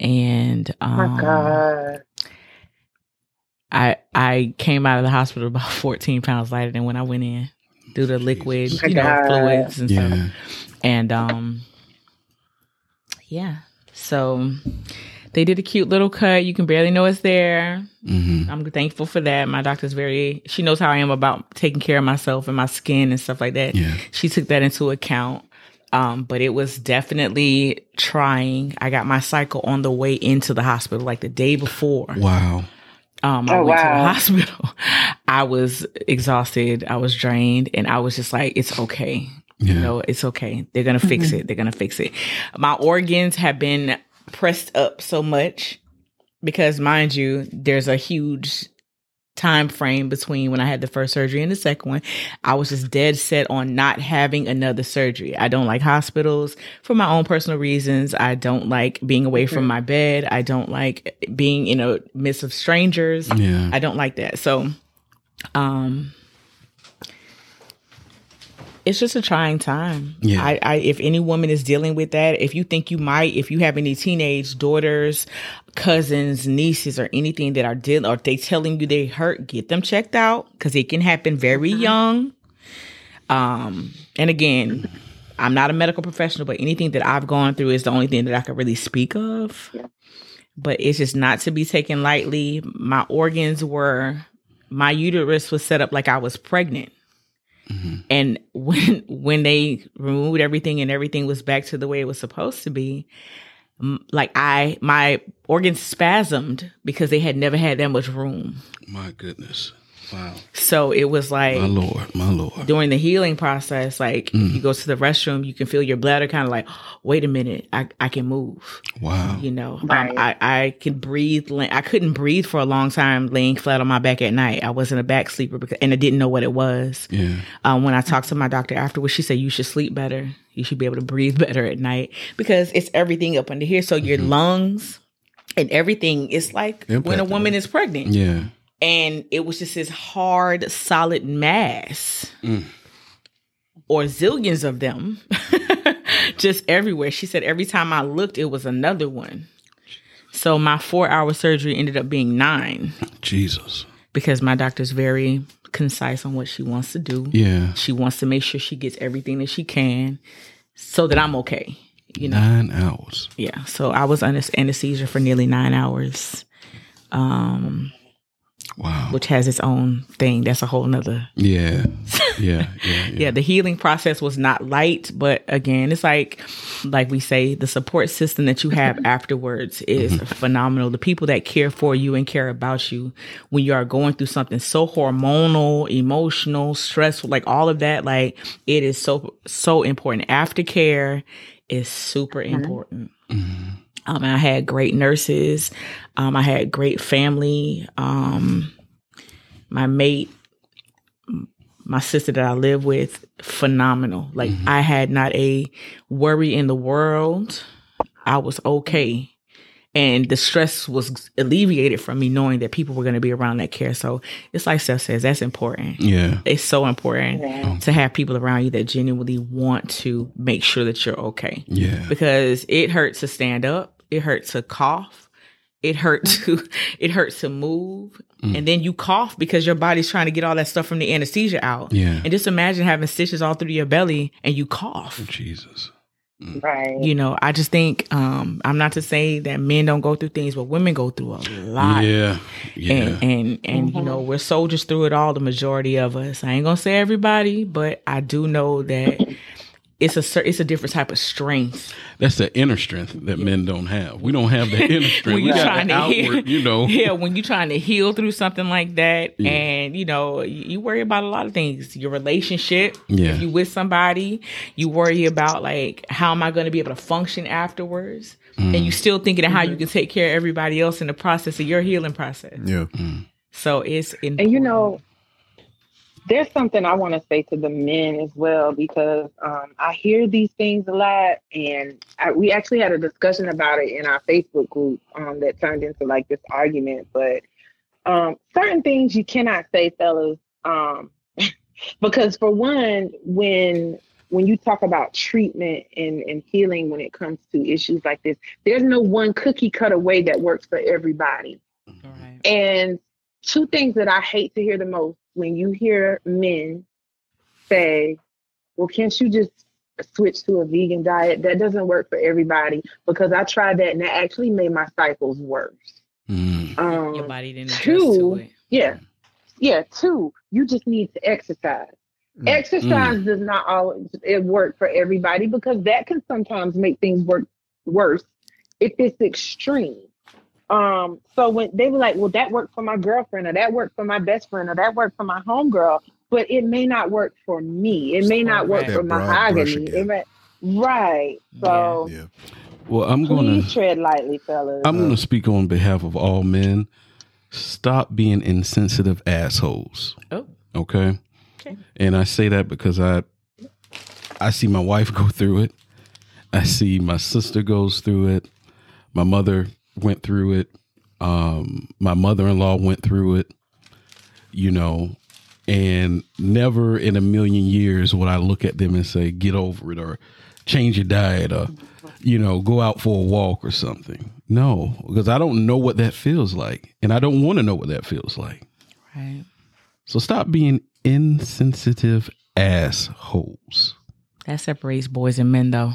And Oh um, my God. I I came out of the hospital about 14 pounds lighter than when I went in due to liquid, you know, God. fluids and stuff. And um yeah. So they did a cute little cut. You can barely know it's there. hmm I'm thankful for that. My doctor's very she knows how I am about taking care of myself and my skin and stuff like that. yeah She took that into account. Um, but it was definitely trying. I got my cycle on the way into the hospital, like the day before. wow Um, I Oh, went to the wow. hospital. I was exhausted. I was drained, and I was just like, "It's okay. yeah You know, it's okay. They're gonna fix it. They're gonna fix it." My organs have been pressed up so much because, mind you, there's a huge time frame between when I had the first surgery and the second one. I was just dead set on not having another surgery. I don't like hospitals for my own personal reasons. I don't like being away from my bed. I don't like being in a midst of strangers. yeah I don't like that. So, um, it's just a trying time. Yeah. I, I, if any woman is dealing with that, if you think you might, if you have any teenage daughters, cousins, nieces, or anything that are dealing, or they telling you they hurt, get them checked out because it can happen very young. Um, and again, I'm not a medical professional, but anything that I've gone through is the only thing that I can really speak of. But it's just not to be taken lightly. My organs were, my uterus was set up like I was pregnant. Mm-hmm. And when when they removed everything and everything was back to the way it was supposed to be, like I my organs spasmed because they had never had that much room. my goodness wow So it was like my lord my lord during the healing process, like Mm. you go to the restroom, you can feel your bladder kind of like, wait a minute, I, I can move. wow You know, um, I, I can breathe. I couldn't breathe for a long time laying flat on my back at night. I wasn't a back sleeper because, and I didn't know what it was. yeah Um, when I talked to my doctor afterwards, she said, you should sleep better. You should be able to breathe better at night because it's everything up under here. So your Mm-hmm. lungs and everything is like when a woman is pregnant yeah and it was just this hard, solid mass, Mm. or zillions of them, just everywhere. She said every time I looked, it was another one. So my four-hour surgery ended up being nine jesus because my doctor's very concise on what she wants to do. yeah She wants to make sure she gets everything that she can, so that I'm okay. You know, nine hours yeah. So I was under anesthesia for nearly nine hours. Um, wow which has its own thing. That's a whole nother. Yeah. Yeah. Yeah. Yeah, the healing process was not light, but again, it's like, like we say, the support system that you have afterwards is mm-hmm. phenomenal. The people that care for you and care about you when you are going through something so hormonal, emotional, stressful, like all of that, like it is so, so important. Aftercare is super mm-hmm. important. Mm-hmm. Um, I had great nurses. Um, I had great family. Um, my mate, my sister that I live with, phenomenal. Like I had not a worry in the world. I was okay. And the stress was alleviated from me knowing that people were going to be around that care. So it's like Steph says, that's important. Yeah. It's so important Yeah. to have people around you that genuinely want to make sure that you're okay Yeah. because it hurts to stand up, it hurts to cough, it hurts to it hurts to move Mm. and then you cough because your body's trying to get all that stuff from the anesthesia out Yeah. and just imagine having stitches all through your belly and you cough Jesus. Right. you know i just think um i'm not to say that men don't go through things but women go through a lot Yeah. Yeah. and and and you know we're soldiers through it all the majority of us i ain't gonna say everybody but i do know that it's a it's a different type of strength That's the inner strength that men don't have. We don't have the inner strength. when you're got trying the to heal, you know. yeah, when you're trying to heal through something like that, Yeah. and you know, you, you worry about a lot of things. Your relationship, Yeah. if you with somebody, you worry about like how am I going to be able to function afterwards, and Mm. you still thinking of how you can take care of everybody else in the process of your healing process. Yeah. So it's important. And you know, there's something I want to say to the men as well because um, I hear these things a lot, and I, we actually had a discussion about it in our Facebook group um, that turned into like this argument. But um, certain things you cannot say, fellas, um, because for one, when when you talk about treatment and, and healing when it comes to issues like this, there's no one cookie cutter way that works for everybody. All right. And two things that I hate to hear the most when you hear men say, well, can't you just switch to a vegan diet? That doesn't work for everybody because I tried that and that actually made my cycles worse. Mm. Um, Your body didn't adjust two, to it. yeah. Yeah. Two, you just need to exercise. Mm. Exercise does not always it work for everybody because that can sometimes make things work worse if it's extreme. Um, so when they were like, well, that worked for my girlfriend, or that worked for my best friend, or that worked for my homegirl, but it may not work for me. It may not work for broad brush mahogany. It may, right. So Yeah. Well, I'm going to tread lightly, fellas. I'm going to speak on behalf of all men. Stop being insensitive assholes. Oh, Okay. Okay. And I say that because I I see my wife go through it. I see my sister goes through it. My mother went through it. Um, my mother-in-law went through it. You know, and never in a million years would I look at them and say, "Get over it," or "Change your diet," or you know, go out for a walk or something. No, because I don't know what that feels like, and I don't want to know what that feels like. right. So stop being insensitive assholes. That separates boys and men, though.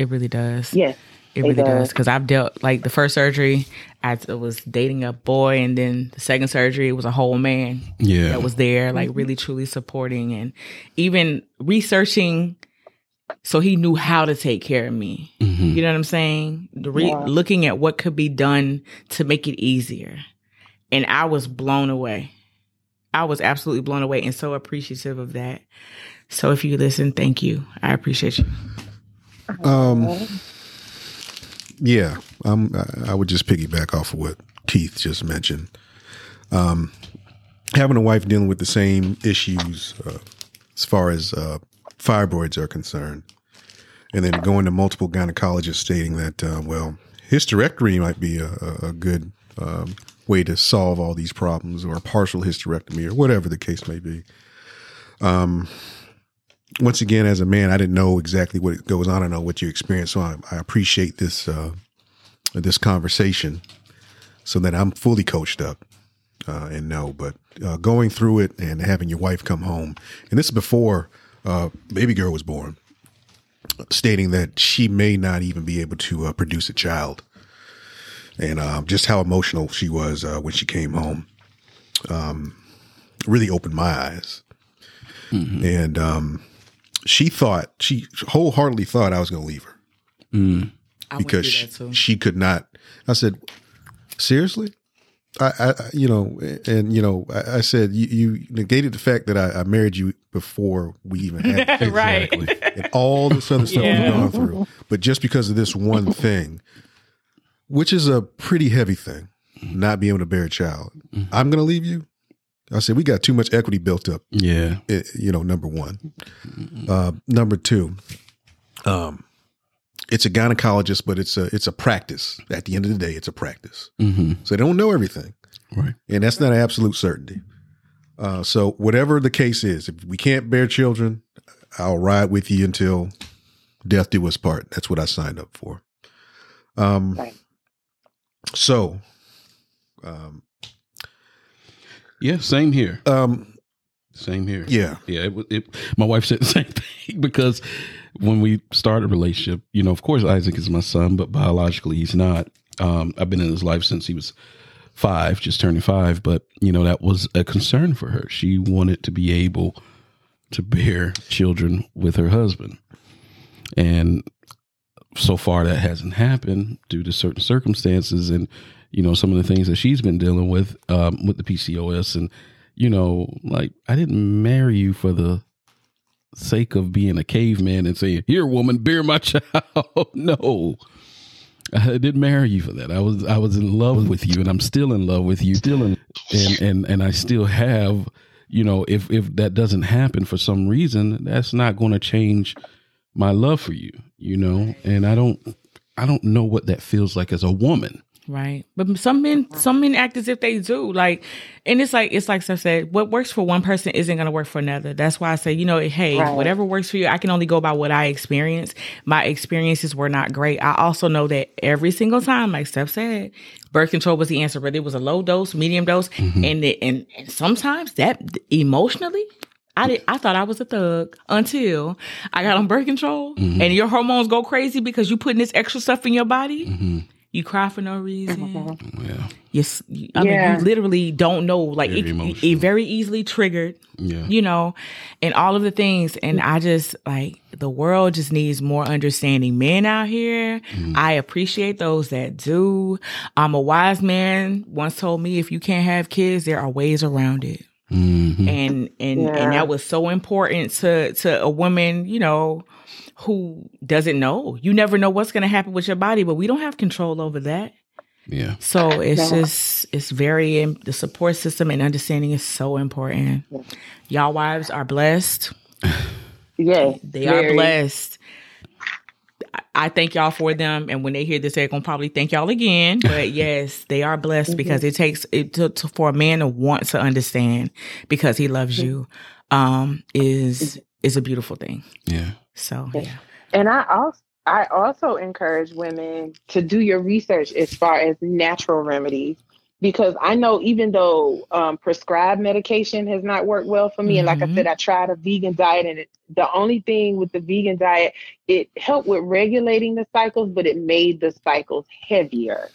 It really does. yes. It It really does does. because I've dealt like the first surgery, I was dating a boy, and then the second surgery it was a whole man Yeah. that was there, like really truly supporting and even researching, so he knew how to take care of me. Mhm. You know what I'm saying? The re- Yeah. looking at what could be done to make it easier, and I was blown away. I was absolutely blown away and so appreciative of that. So if you listen, thank you. I appreciate you. Um, yeah, um, I- would just piggyback off of what Keith just mentioned. Um, having a wife dealing with the same issues uh, as far as uh, fibroids are concerned, and then going to multiple gynecologists stating that, uh, well, hysterectomy might be a, a good um, way to solve all these problems, or partial hysterectomy, or whatever the case may be. Um, once again, as a man, I didn't know exactly what goes on. I know what you experience, so I, I appreciate this uh, this conversation, so that I'm fully coached up uh, and know. But uh, going through it and having your wife come home, and this is before uh, baby girl was born, stating that she may not even be able to uh, produce a child, and uh, just how emotional she was uh, when she came home, um, really opened my eyes, and um, she thought she wholeheartedly thought I was going to leave her Mm. I went because she, that too. she could not. I said, seriously. I, I, I- you know, and you know, I, I said you, you negated the fact that I, I married you before we even had right. and all this other stuff Yeah. we've gone through. But just because of this one thing, which is a pretty heavy thing, not being able to bear a child, I'm going to leave you. I said we got too much equity built up Yeah. eh, you know, number one. Uh, number two, um, it's a gynecologist, but it's a it's a practice. At the end of the day, it's a practice. hmm So they don't know everything, Right. and that's not an absolute certainty. Uh, so whatever the case is, if we can't bear children, I'll ride with you until death do us part. That's what I signed up for. Um, Right. So, um, Yeah, same here. um, Same here. yeah, Yeah, it, was- it, my wife said the same thing because when we started a relationship, you know, of course Isaac is my son, but biologically he's not. Um, I've been in his life since he was five, just turning five, but you know that was a concern for her. She wanted to be able to bear children with her husband, and so far that hasn't happened due to certain circumstances and you know some of the things that she's been dealing with um, with the PCOS and you know like I didn't marry you for the sake of being a caveman and saying here woman bear my child. No. I didn't marry you for that. I was I was in love with you and I'm still in love with you. Still in and and and I still have you know if if that doesn't happen for some reason that's not going to change my love for you you know? And i don't i don't know what that feels like as a woman Right. But some men uh-huh. some men act as if they do. Like and it's like it's like Steph said, what works for one person isn't gonna work for another. That's why I say, you know, hey, Right. whatever works for you, I can only go by what I experienced. My experiences were not great. I also know that every single time, like Steph said, birth control was the answer, but it was a low dose, medium dose, mm-hmm. and it, and and sometimes that emotionally I did, I thought I was a thug until I got on birth control mm-hmm. and your hormones go crazy because you putting this extra stuff in your body. Mm-hmm. You cry for no reason. yeah You, s- you- I mean, you literally don't know. Like Very it, emotional. it very easily triggered, yeah you know, and all of the things. And I just like the world just needs more understanding men out here. I appreciate those that do. I'm a wise man once told me, if you can't have kids, there are ways around it Mhm. and and Yeah. and that was so important to to a woman you know who doesn't know. You never know what's going to happen with your body but we don't have control over that. Yeah. So it's Yeah. just it's very im- the support system and understanding is so important. Y'all wives are blessed. Yes, they are blessed. I- I thank y'all for them, and when they hear this, they're gonna probably thank y'all again. But yes, they are blessed because it takes it to, to, for a man to want to understand because he loves you. Um, is is a beautiful thing. yeah So yeah, And I also I also encourage women to do your research as far as natural remedies because I know even though um, prescribed medication has not worked well for me, and like I Mhm. said, I tried a vegan diet, and it, the only thing with the vegan diet, it helped with regulating the cycles, but it made the cycles heavier.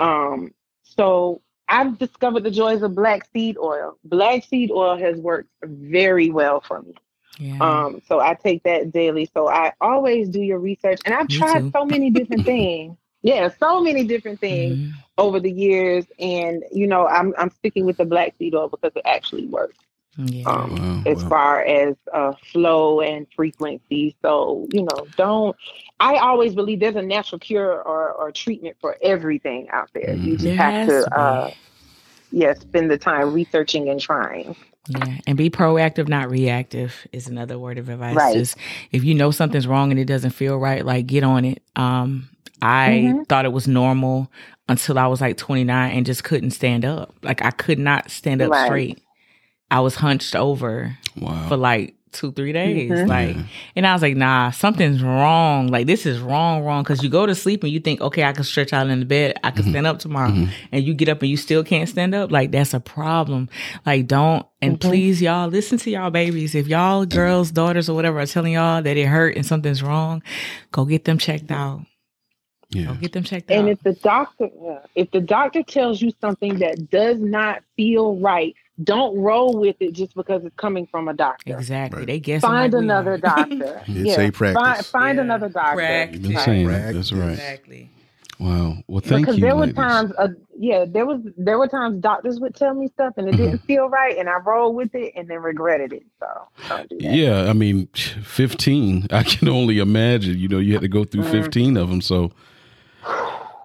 Um, so I've discovered the joys of black seed oil. Black seed oil has worked very well for me. Yeah. Um, so I take that daily. So I always do your research, and I've Me tried too. so many different things. Yeah, so many different things Mhm. over the years, and you know, I'm I'm sticking with the black seed oil because it actually works yeah. um, Wow, as wow. far as uh, flow and frequency. So you know, don't. I always believe there's a natural cure or, or treatment for everything out there. You just There have to, to uh, yeah, spend the time researching and trying. Yeah, and be proactive, not reactive, is another word of advice. Right. Just if you know something's wrong and it doesn't feel right, like get on it. Um, I Mhm. thought it was normal until I was like 29 and just couldn't stand up. Like I could not stand up Right. straight. I was hunched over wow for like two, three days. Mhm. Like, and I was like, nah, something's wrong. Like, this is wrong, wrong. Cause you go to sleep and you think, okay, I can stretch out in the bed. I can stand up tomorrow. Mhm. And you get up and you still can't stand up. Like, that's a problem. Like, don't, and Mhm. please, y'all, listen to y'all babies. If y'all girls, daughters, or whatever are telling y'all that it hurt and something's wrong, go get them checked out. Go yeah get them checked And out. And if the doctor, if the doctor tells you something that does not feel right, don't roll with it just because it's coming from a doctor. exactly. Right. They guess Find another doctor. It's a practice. Find, find Yeah. another doctor. Practice. you've been Right. saying Right. that. that's right Exactly. wow well thank because you there were ladies. times, uh, yeah, there was there were times doctors would tell me stuff and it didn't feel right, and I rolled with it and then regretted it. So don't do that. Yeah, I mean, 15. I can only imagine. You know, you had to go through Mhm. 15 of them. So,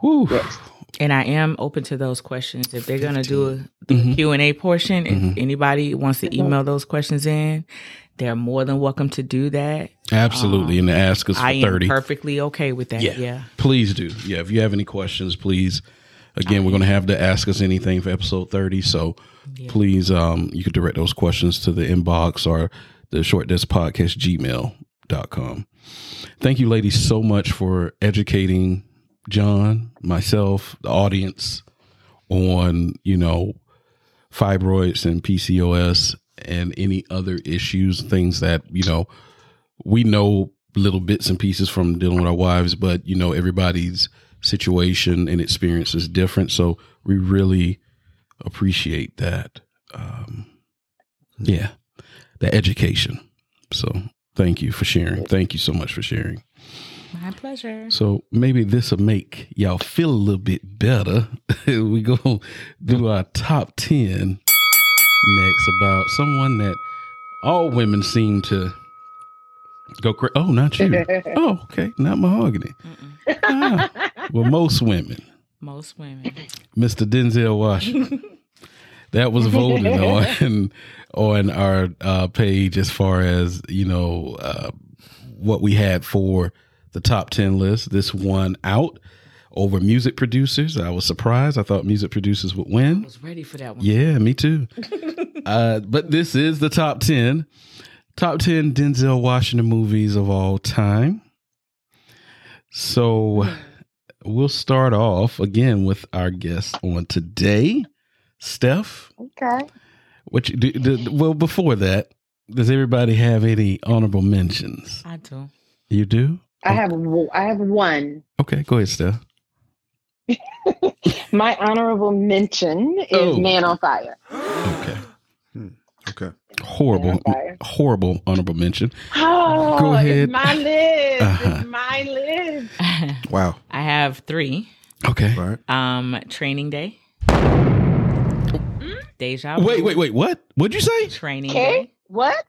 whew. Yes. And I am open to those questions. If they're gonna do a, the Mhm. Q and A portion, if Mhm. anybody wants to email those questions in, they're more than welcome to do that. absolutely. and to ask us for I am 30. perfectly okay with that. Yeah. Yeah. Please do. Yeah, if you have any questions, please. Again, we're going to have to ask us anything for episode 30. So Yeah. please, um, you could direct those questions to the inbox or the short desk podcast gmail.com. Thank you, ladies, so much for educating John, myself, the audience on, you know, fibroids and PCOS and any other issues, things that, you know, we know little bits and pieces from dealing with our wives, but, you know, everybody's situation and experience is different. So we really appreciate that. Um, yeah, the education. So thank you for sharing. Thank you so much for sharing. My pleasure. So maybe this will make y'all feel a little bit better. we go do our top 10 next about someone that all women seem to go crazy. Oh, not you. oh, okay. Not mahogany. Ah, well, most women. Most women. Mr. Denzel Washington. that was voted on on our uh, page as far as you know uh, what we had for the top 10 list. This one out over music producers. I was surprised. I thought music producers would win. I was ready for that one. Yeah, me too. uh, but this is the top 10. Top 10 Denzel Washington movies of all time. So we'll start off again with our guest on today, Steph. okay. What you do, do? Well, before that, does everybody have any honorable mentions? I do. You do? I have w- I have one. Okay, go ahead, Steph. My honorable mention is Oh. Man on Fire. Okay. Okay. Horrible, Man on Fire. horrible honorable mention. Oh, Go ahead. It's my list. Uh-huh. It's my list. Wow. I have three. Okay. All right. Um, Training Day. Deja vu. Wait, wait, wait. What? What'd you say? Training Okay. Day. What?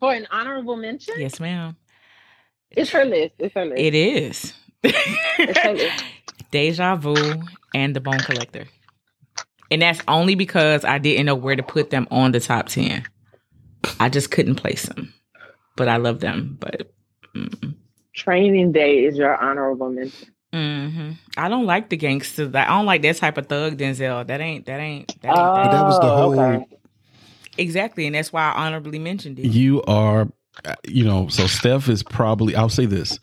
For an honorable mention? Yes, ma'am. It's her list. It's her list. It is. her list. Deja Vu and The Bone Collector. And that's only because I didn't know where to put them on the top 10. I just couldn't place them. But I love them. But mm, Training Day is your honorable mention. hmm I don't like the gangsters. I don't like that type of thug Denzel. That ain't, that ain't, that ain't. Oh, that. that was the whole- okay. Exactly. And that's why I honorably mentioned it. You are, you know, so Steph is probably, I'll say this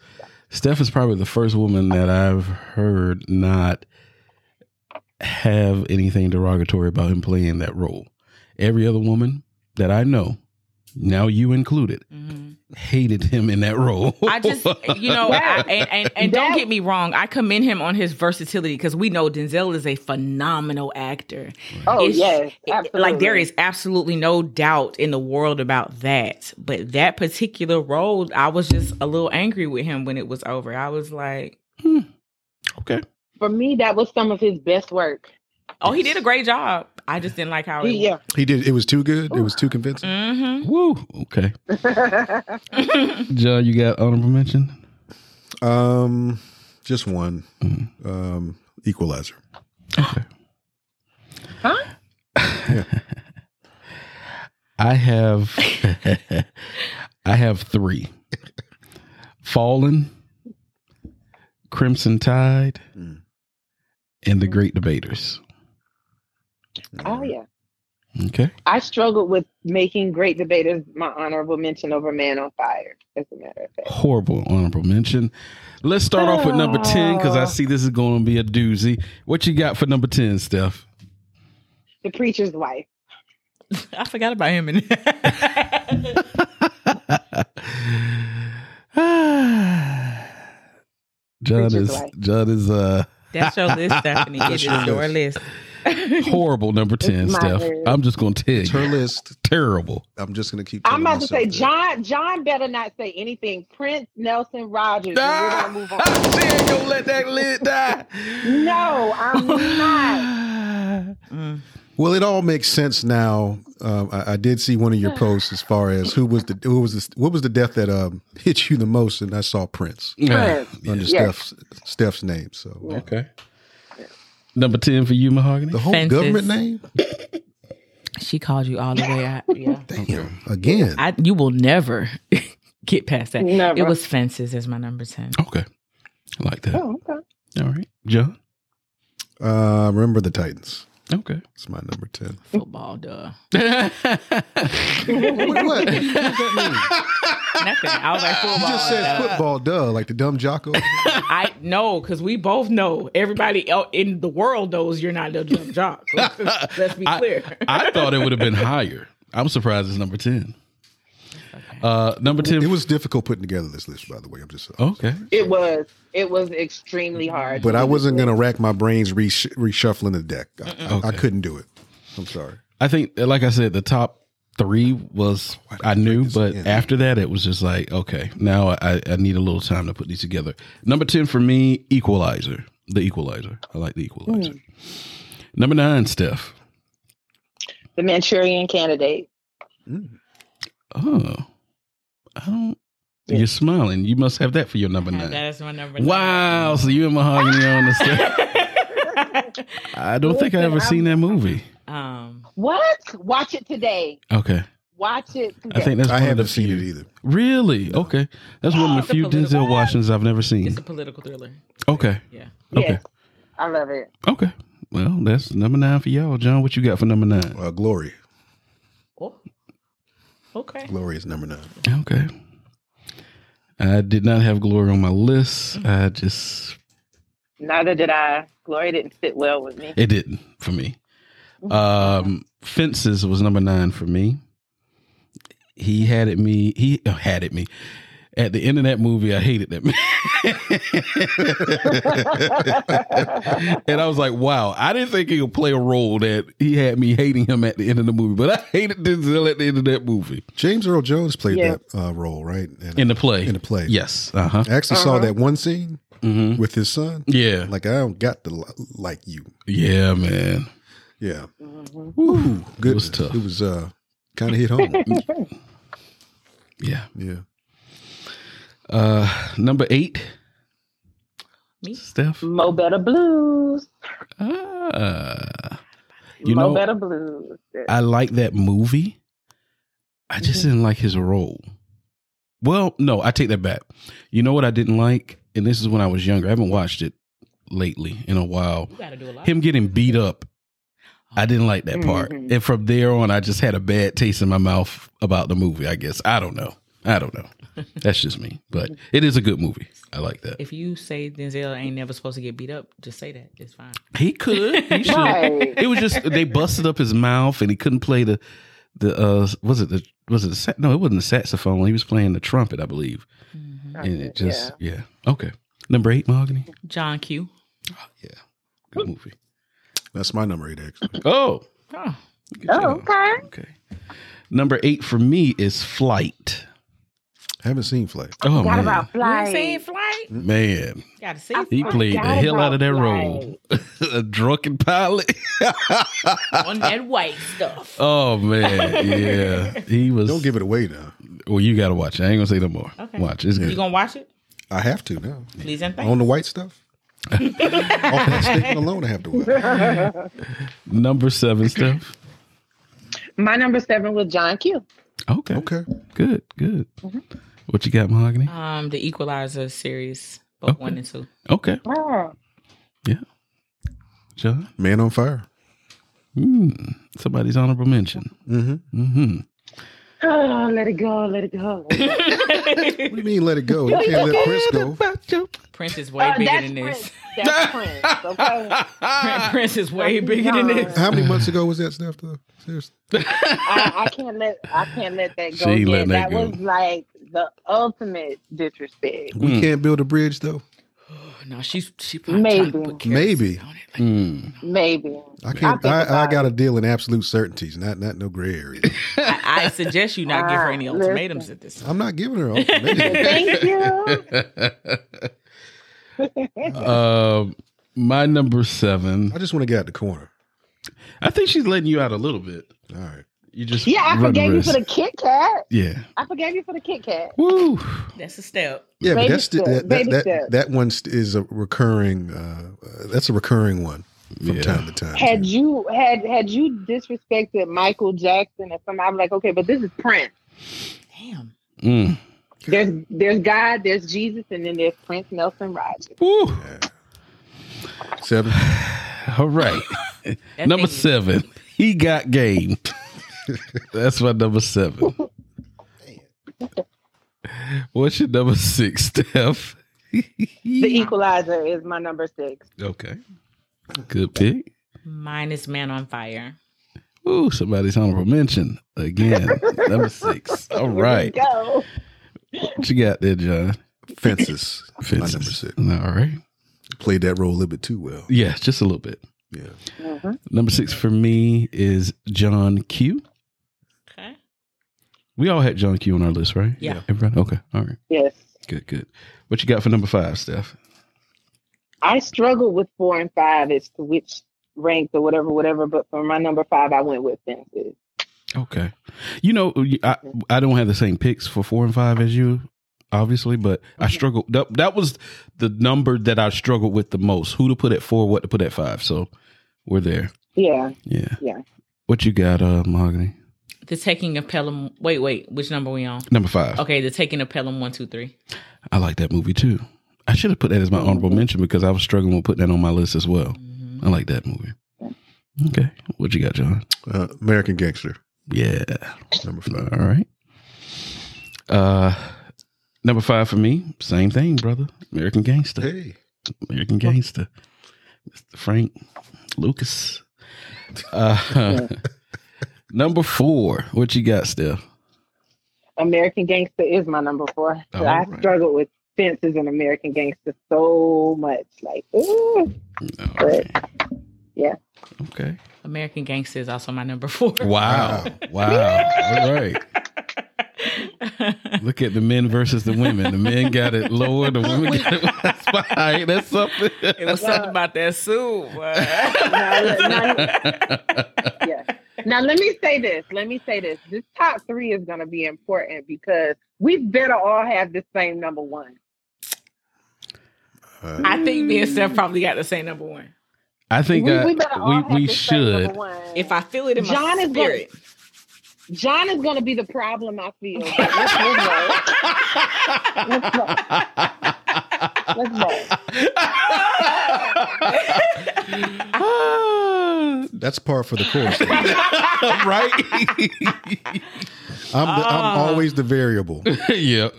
Steph is probably the first woman that I've heard not have anything derogatory about him playing that role. Every other woman that I know, now you included, Mhm. Hated him in that role. I just, you know, I, and, and, and don't get me wrong. I commend him on his versatility because we know Denzel is a phenomenal actor. Oh, It's- yes. it- Absolutely. Like there is absolutely no doubt in the world about that. But that particular role, I was just a little angry with him when it was over. I was like, hmm. okay. For me, that was some of his best work. "Oh, he did a great job." I just didn't like how it. He- yeah. He did. It was too good. It was too convincing. Mm-hmm. Woo. Okay. John, you got honorable mention? Um, just one. Mhm. Um, Equalizer. Okay. huh? I have I have three. Fallen, Crimson Tide, Mm. and the Great Debaters. Oh, yeah. Okay. I struggled with making Great Debaters my honorable mention over Man on Fire, as a matter of fact. Horrible honorable mention. Let's start off with number 10 because I see this is going to be a doozy. What you got for number 10, Steph? The Preacher's Wife. I forgot about him. In John Preacher's is wife. John is uh That's your list, Stephanie. It is your your list. List. horrible number 10, my Steph. list. I'm just going to tell It's her list. Terrible. I'm just gonna keep. I'm telling about to say, that. John John better not say anything. Prince Nelson Rogers. and we're going to move on. she ain't gonna let that lid die. No, I'm not. Mm. Well, it all makes sense now. Um, I, I did see one of your posts as far as who was the who was the, what was the death that um, hit you the most, and I saw Prince Prince. under Yes. Steph's Steph's name. So Okay. Number 10 for you, Mahogany. the whole Fences. government name. She called you all the way out. Yeah. Damn. Again. I you will never get past that. Never. It was fences as my number ten. Okay. I like that. Oh, okay. All right. John. Uh, remember the Titans. Okay. It's my number ten. Football, duh. Wait, what? What does that Nothing. I was like football. You just said Uh, football, duh, like the dumb Jocko. I know because we both know. Everybody el- in the world knows you're not the dumb jock. Let's, let's be clear. I thought it would have been higher. I'm surprised it's number ten. Uh, number ten. it was difficult putting together this list, by the way. I'm just. okay. It was. It was extremely hard. But I wasn't going to rack my brains resh- reshuffling the deck. I, I- I couldn't do it. I'm sorry. I think, like I said, the top three was I knew, but again? after that, it was just like, okay, now I, I need a little time to put these together. Number ten for me, Equalizer. The Equalizer. I like the Equalizer. Number nine, Steph. The Manchurian Candidate. Oh, I don't. You're smiling. You must have that for your number nine. That's my number. Wow. So you and Mahogany on the Steph. nine. I don't think I ever seen that movie. um, What? Watch it today. Okay. Watch it today. I think that's I haven't seen few. it either. Really? Okay. That's one of the few political- Denzel Washingtons I've never seen. it's a political thriller. Okay. Yeah. Okay. Yes. I love it. Okay. Well, that's number nine for y'all. John, what you got for number nine? Uh, Glory. Okay. Glory is number nine. Okay. I did not have Glory on my list. I just, Neither did I. Glory didn't fit well with me. it didn't for me. Um, Fences was number nine for me. He had it me. He uh, had it me. At the end of that movie, I hated that man. and I was like, wow, I didn't think he would play a role that he had me hating him at the end of the movie, but I hated Denzel at the end of that movie. James Earl Jones played Yeah. that uh, role, right? And In the play. In the play. Yes. Uh huh. I actually saw that one scene hmm with his son. Yeah. Like, I don't got to li- like you. Yeah, man. Yeah. Mhm. Ooh, good. It was tough. It was uh, kind of hit home. Yeah. yeah. Uh, number eight, Me? Steph. Mo Better Blues. Ah, you Mo know, Better Blues. I like that movie. I just didn't like his role. Well, no, I take that back. You know what I didn't like, and this is when I was younger. I haven't watched it lately in a while. You got to do a lot. Him getting beat up. I didn't like that part. Mhm. And from there on, I just had a bad taste in my mouth about the movie, I guess. I don't know. I don't know. That's just me. But it is a good movie. I like that. If you say Denzel ain't never supposed to get beat up, just say that. It's fine. He could. He should. Right. It was just they busted up his mouth and he couldn't play the the uh was it the was it the no it wasn't the saxophone he was playing the trumpet I believe and it just yeah, okay number eight mahogany John Q. yeah good movie That's my number eight, actually. oh Oh, Oh, okay. okay number eight for me is flight Haven't seen Flight. oh Forgot man about you ain't seen Flight. Flight? man Got to see. he played the hell out of that about role a drunken pilot on that white stuff. oh man yeah he was Don't give it away now. well you gotta watch it. I ain't gonna say no more Okay. watch it's You gonna watch it? I have to now. Please and thank. On the white stuff. Off that statement alone, I have to watch. number seven stuff My number seven was John Q. okay Okay. Good, good. Mm-hmm. What you got, Mahogany? Um, the Equalizer series, both Okay. one and two. Okay, Yeah. John. Man on Fire. Mm, somebody's honorable mention. Mm-hmm. Mm-hmm. oh, let it go, let it go. What do you mean let it go? You can't let Chris go. Prince is way Uh, bigger than Prince. this. That's Prince. Okay. Prince is way bigger than this. How many months ago was that stuff though? Seriously. I, I can't let I can't let that go. She ain't again. letting that that go. was like the ultimate disrespect. We Mm. can't build a bridge though. No, she's she Maybe. to put Maybe. on it. Like, Mm. Maybe. I can't. think I, I got to deal in absolute certainties, not not no gray area. I, I suggest you not give her any Ah, ultimatums listen. at this time. I'm not giving her. ultimatums. Thank you. um, my number seven. I just want to get out the corner. I think she's letting you out a little bit. All right. You just Yeah, I forgave you for the Kit Kat. yeah. I forgave you for the Kit Kat. Woo. That's a step. Yeah, but that's step, that that baby that, that one is a recurring. Uh, uh, that's a recurring one from Yeah. time to time. Had you had had you disrespected Michael Jackson or something, I'm like, okay, but this is Prince. Damn. Mm. There's there's God, there's Jesus, and then there's Prince Nelson Rogers. Woo. Seven. All right. Number seven. He got game. That's my number seven. What's your number six, Steph? The Equalizer is my number six. Okay. Good pick. Mine is Man on Fire. Ooh, somebody's honorable mention again. number six. All right. Go. What you got there, John? Fences. My number six. All right. Played that role a little bit too well. Yeah, just a little bit. Yeah. Mhm. Number six for me is John Q. Okay. We all had John Q on our list, right? Yeah. Everybody? Okay. All right. Yes. Good, good. What you got for number five, Steph? I struggled with four and five as to which ranked or whatever, whatever. But for my number five, I went with Fences. Okay. You know, I, I don't have the same picks for four and five as you, obviously, but I struggled. That, that was the number that I struggled with the most. Who to put at four, what to put at five. So we're there. Yeah. Yeah. Yeah. What you got, uh, Mahogany? The Taking of Pelham. Wait, wait. Which number we on? Number five. Okay, The Taking of Pelham. One, two, three. I like that movie too. I should have put that as my honorable mention because I was struggling with putting that on my list as well. Mhm. I like that movie. Okay. What you got, John? Uh, American Gangster. Yeah. Number five. All right. Uh, number five for me, same thing, brother. American Gangster. Hey. American Gangster. Mr. Frank Lucas. Uh, number four. What you got, Steph? American Gangster is my number four. All I right. struggled with Fences and American Gangster so much. Like, ooh. All right. Yeah. Okay. American Gangster is also my number four. Wow. Wow. All right. Look at the men versus the women. The men got it lower. The women got it that's fine. That's something. it was something about that suit. boy. Now, now- yeah. Now let me say this. Let me say this. This top three is going to be important because we better all have the same number one. Uh, I think me and Steph probably got the same number one. I think we, I- we better all we, have we the same number should. one. If I feel it in my John is gonna- John is going to be the problem, I feel. But Let's move on. Let's go. that's par for the course. right? I'm, the, I'm Ah. always the variable. yeah.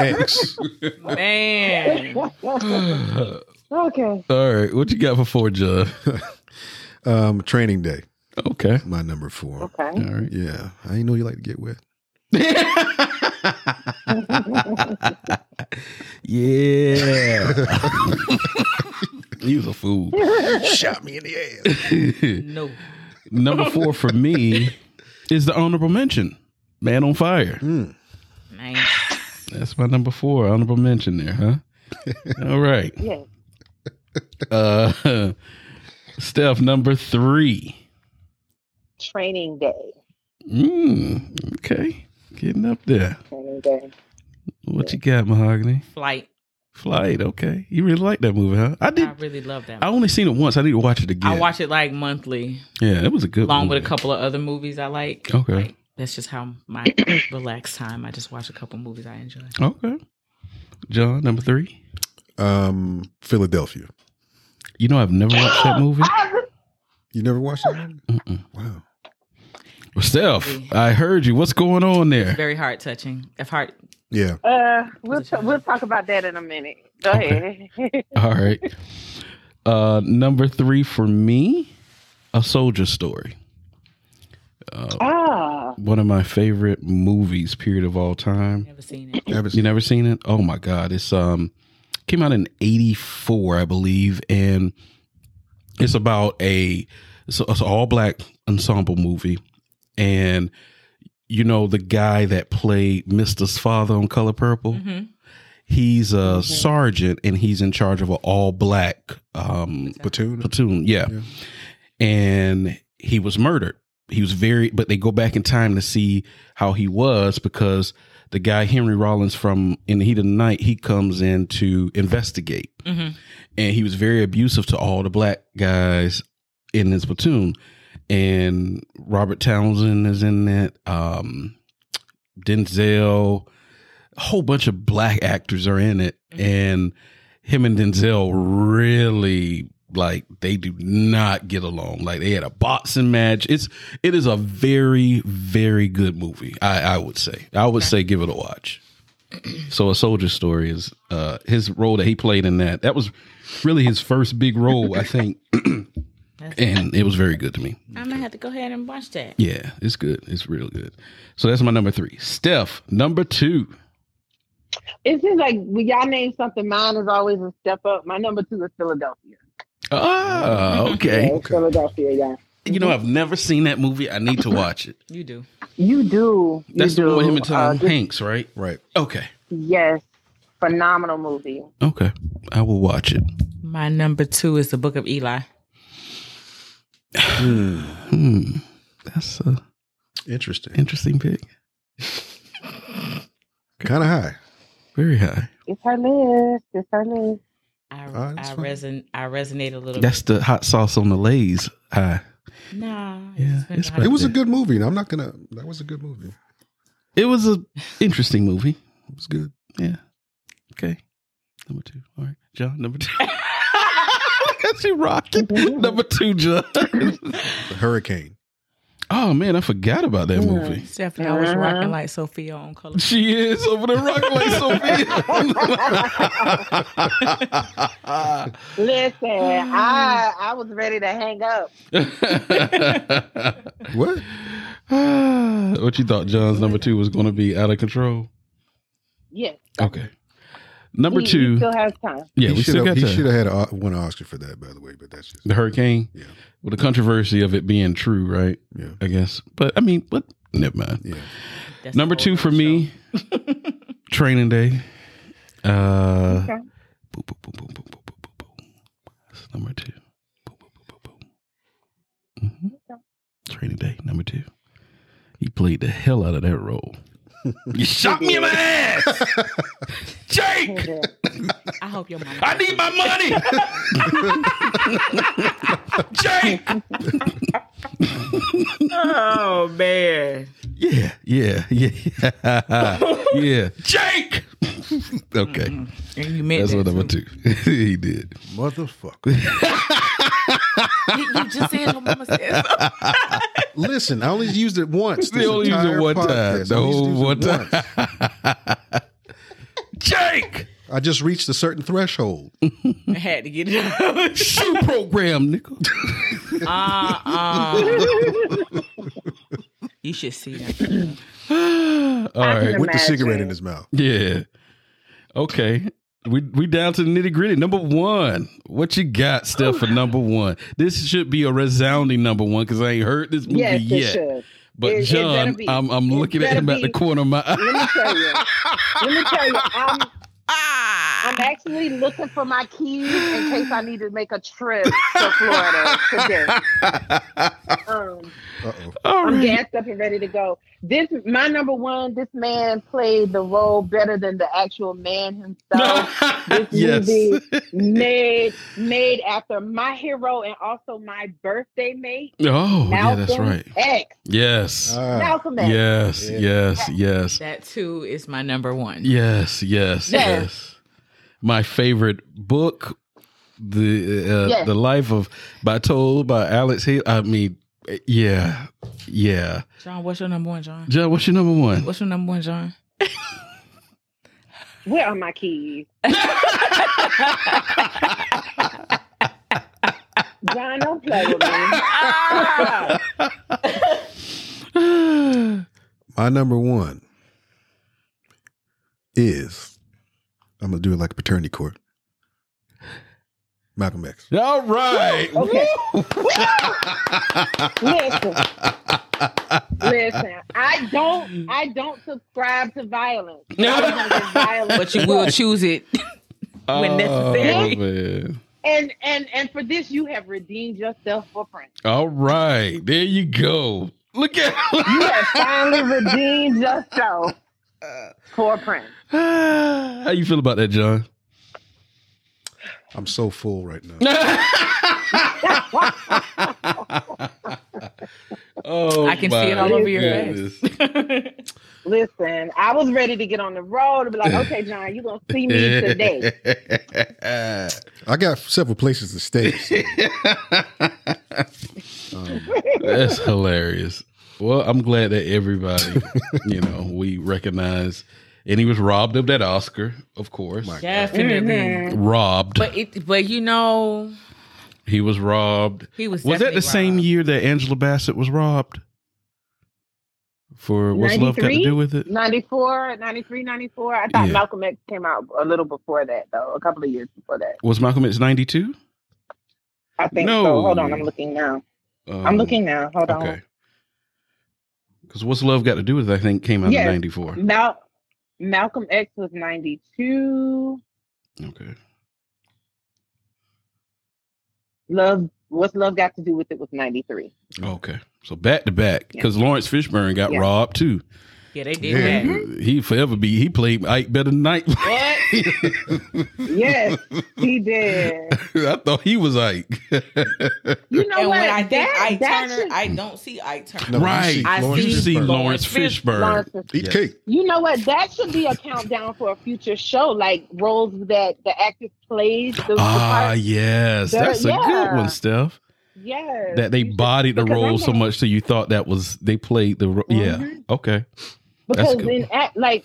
X. Man. okay. All right. What you got for four, John? Um, training day. Okay. My number four. Okay. All right. Yeah. I didn't know you like to get wet. yeah. He was a fool. Shot me in the ass. No. Number four for me is the honorable mention. Man on Fire. Mm. Nice. That's my number four. Honorable mention there, huh? All right. Yeah. Uh Steph, number three. Training day. Mm, okay. Getting up there. Training day. What you got, Mahogany? Flight. Flight, okay. You really like that movie, huh? I did. I really love that. I only seen it once. I need to watch it again. I watch it like monthly, Yeah, it was a good along movie. with a couple of other movies I like. Okay. Like, that's just how my relaxed time. I just watch a couple movies I enjoy. Okay. John, number three. Um, Philadelphia. You know, I've never watched that movie. You never watched that one? Mm-mm. Wow. Well, Steph, I heard you. What's going on there? Very heart touching. If heart, Yeah. Uh, we'll t- we'll talk about that in a minute. Go Okay. ahead. All right. Uh, number three for me, A Soldier Story. Uh, ah, one of my favorite movies, period of all time. never seen it. Never You never seen it? Oh my god! It's um came out in '84, I believe, and it's about a it's, a, it's an all black ensemble movie, and you know the guy that played Mister's father on Color Purple. hmm He's a Mhm. sergeant, and he's in charge of an all black um Platoon. platoon. Yeah. Yeah. And he was murdered. He was very, but they go back in time to see how he was because the guy, Henry Rollins from In the Heat of the Night, he comes in to investigate. hmm And he was very abusive to all the black guys in his platoon. And Robert Townsend is in it. Um, Denzel, a whole bunch of black actors are in it. Mhm. And him and Denzel really like they do not get along. Like they had a boxing match. It's it is a very very good movie. I I would say I would Okay. say give it a watch. So a soldier story is uh, his role that he played in that. That was really his first big role, I think, and it was very good to me. I'm gonna have to go ahead and watch that. Yeah, it's good. It's real good. So that's my number three. Steph, number two. It seems like when y'all name something, mine is always a step up. My number two is Philadelphia. Ah, okay. Yeah, it's Philadelphia, yeah. You know, I've never seen that movie. I need to watch it. You do. You do. You That's the one with him and Tom Uh, this- Hanks, right? Right. Okay. Yes. Phenomenal movie. Okay. I will watch it. My number two is the Book of Eli. Hmm. That's a Interesting. interesting pick. Kind of high. Very high. It's her list. It's her list. I Oh, I reson I resonate a little. That's the hot sauce on the Lay's high. bit. Nah. Yeah, been it's hot. Right It was a good movie. I'm not gonna. That was a good movie. It was a interesting movie. It was good. Yeah. Okay. Number two. All right. John, number two. Got she rocking. number two, John. The Hurricane. oh man, I forgot about that movie. Stephanie, I was Uh-huh. rocking like Sophia on color. She is over there rocking like Sophia. Listen, I I was ready to hang up. What? what you thought John's number two was going to be out of control? Yes. Okay. Number he, two, he still has time. Yeah, he we still got. He should have had one Oscar for that, by the way. But that's just the hurricane. Yeah, with well, the controversy of it being true, right? Yeah, I guess. But I mean, what never mind. Yeah. That's Number two for me, Training Day. Uh, okay. boom, boom, boom, boom, boom, boom, boom, boom. That's number two. Boom, boom, boom, boom, boom. Mm-hmm. Training Day, number two. He played the hell out of that role you shot me in my ass, Jake. I hope your mom. I need my money, Jake. Oh man. Yeah, yeah, yeah, yeah. Jake. okay, And you meant that's that what number too. two. he did. Motherfucker. You, you just said your mama said so. Listen, I only used it once. They this only used it entire one time. podcast. The only whole used one time. Jake. I just reached a certain threshold. I had to get it out. Shoe program, nigga. Uh-uh. you should see that. All I right. can With the cigarette in his mouth. Yeah. Okay. We we down to the nitty gritty. Number one. What you got, Steph, for number one? This should be a resounding number one because I ain't heard this movie Yes, it yet. should. But It- it John, be. I'm I'm It looking at him at the corner of my eye. Let me tell you. Let me tell you. I'm I'm actually looking for my keys in case I need to make a trip to Florida today. Um, Uh. All I'm right. gassed up and ready to go. This my number one. This man played the role better than the actual man himself. This yes. movie made made after my hero and also my birthday mate, Oh, yeah, that's right. X. Yes. Ah, Malcolm X. Yes, yes, yes. That too is my number one. Yes, yes, Yes. yes. My favorite book, the uh, Yes. the life of by told by Alex Haley. I mean, yeah, yeah. John, what's your number one, John? John, what's your number one? What's your number one, John? Where are my keys? John, don't play with me. Ah! My number one is I'm gonna do it like paternity court. Malcolm X. All right. Okay. Listen. Listen. I don't I don't subscribe to violence. I violence. but you will choose it when necessary. Oh, man. and and and for this you have redeemed yourself for Prince. All right. There you go. Look at You have finally redeemed yourself for Prince. How you feel about that, John? I'm so full right now. oh, I can see it all over your goodness. face. Listen, I was ready to get on the road and be like, okay, John, you're gonna see me today. I got several places to stay. so, um, That's hilarious. Well, I'm glad that everybody, you know, we recognize and he was robbed of that Oscar, of course. My- Definitely. Robbed. But it, but you know, he was robbed. he was. Was that the definitely same robbed. year that Angela Bassett was robbed? For what's love got to 93? do with it? 94, 93, 94. I thought Yeah. Malcolm X came out a little before that, though, a couple of years before that. Was Malcolm X ninety two? I think No. so. Hold on, I'm looking now. I'm looking now. Hold Um, Okay. Because what's love got to do with it? I think came out Yes. in ninety four. Mal- Malcolm X was 92. Okay. Love, what's love got to do with it was 93. Okay. So back to back, Yeah. because Laurence Fishburne got Yeah. robbed too. Yeah, they did Yeah. that. He forever be. He played Ike better than Ike. What? Yes, he did. I thought he was Ike. You know and what? when I think that, Ike that Turner, should- I don't see Ike Turner. No, you right. see I Laurence you see Fishburne. Laurence Fishburne. Laurence Eat Yeah. cake. You know what? That should be a countdown for a future show, like roles that the actor plays. The, the Ah, part. yes, There- that's a good one, Steph. Yes. That they you bodied the role so much so you thought that was they played the ro- yeah. Mhm. Okay. Because a in act, like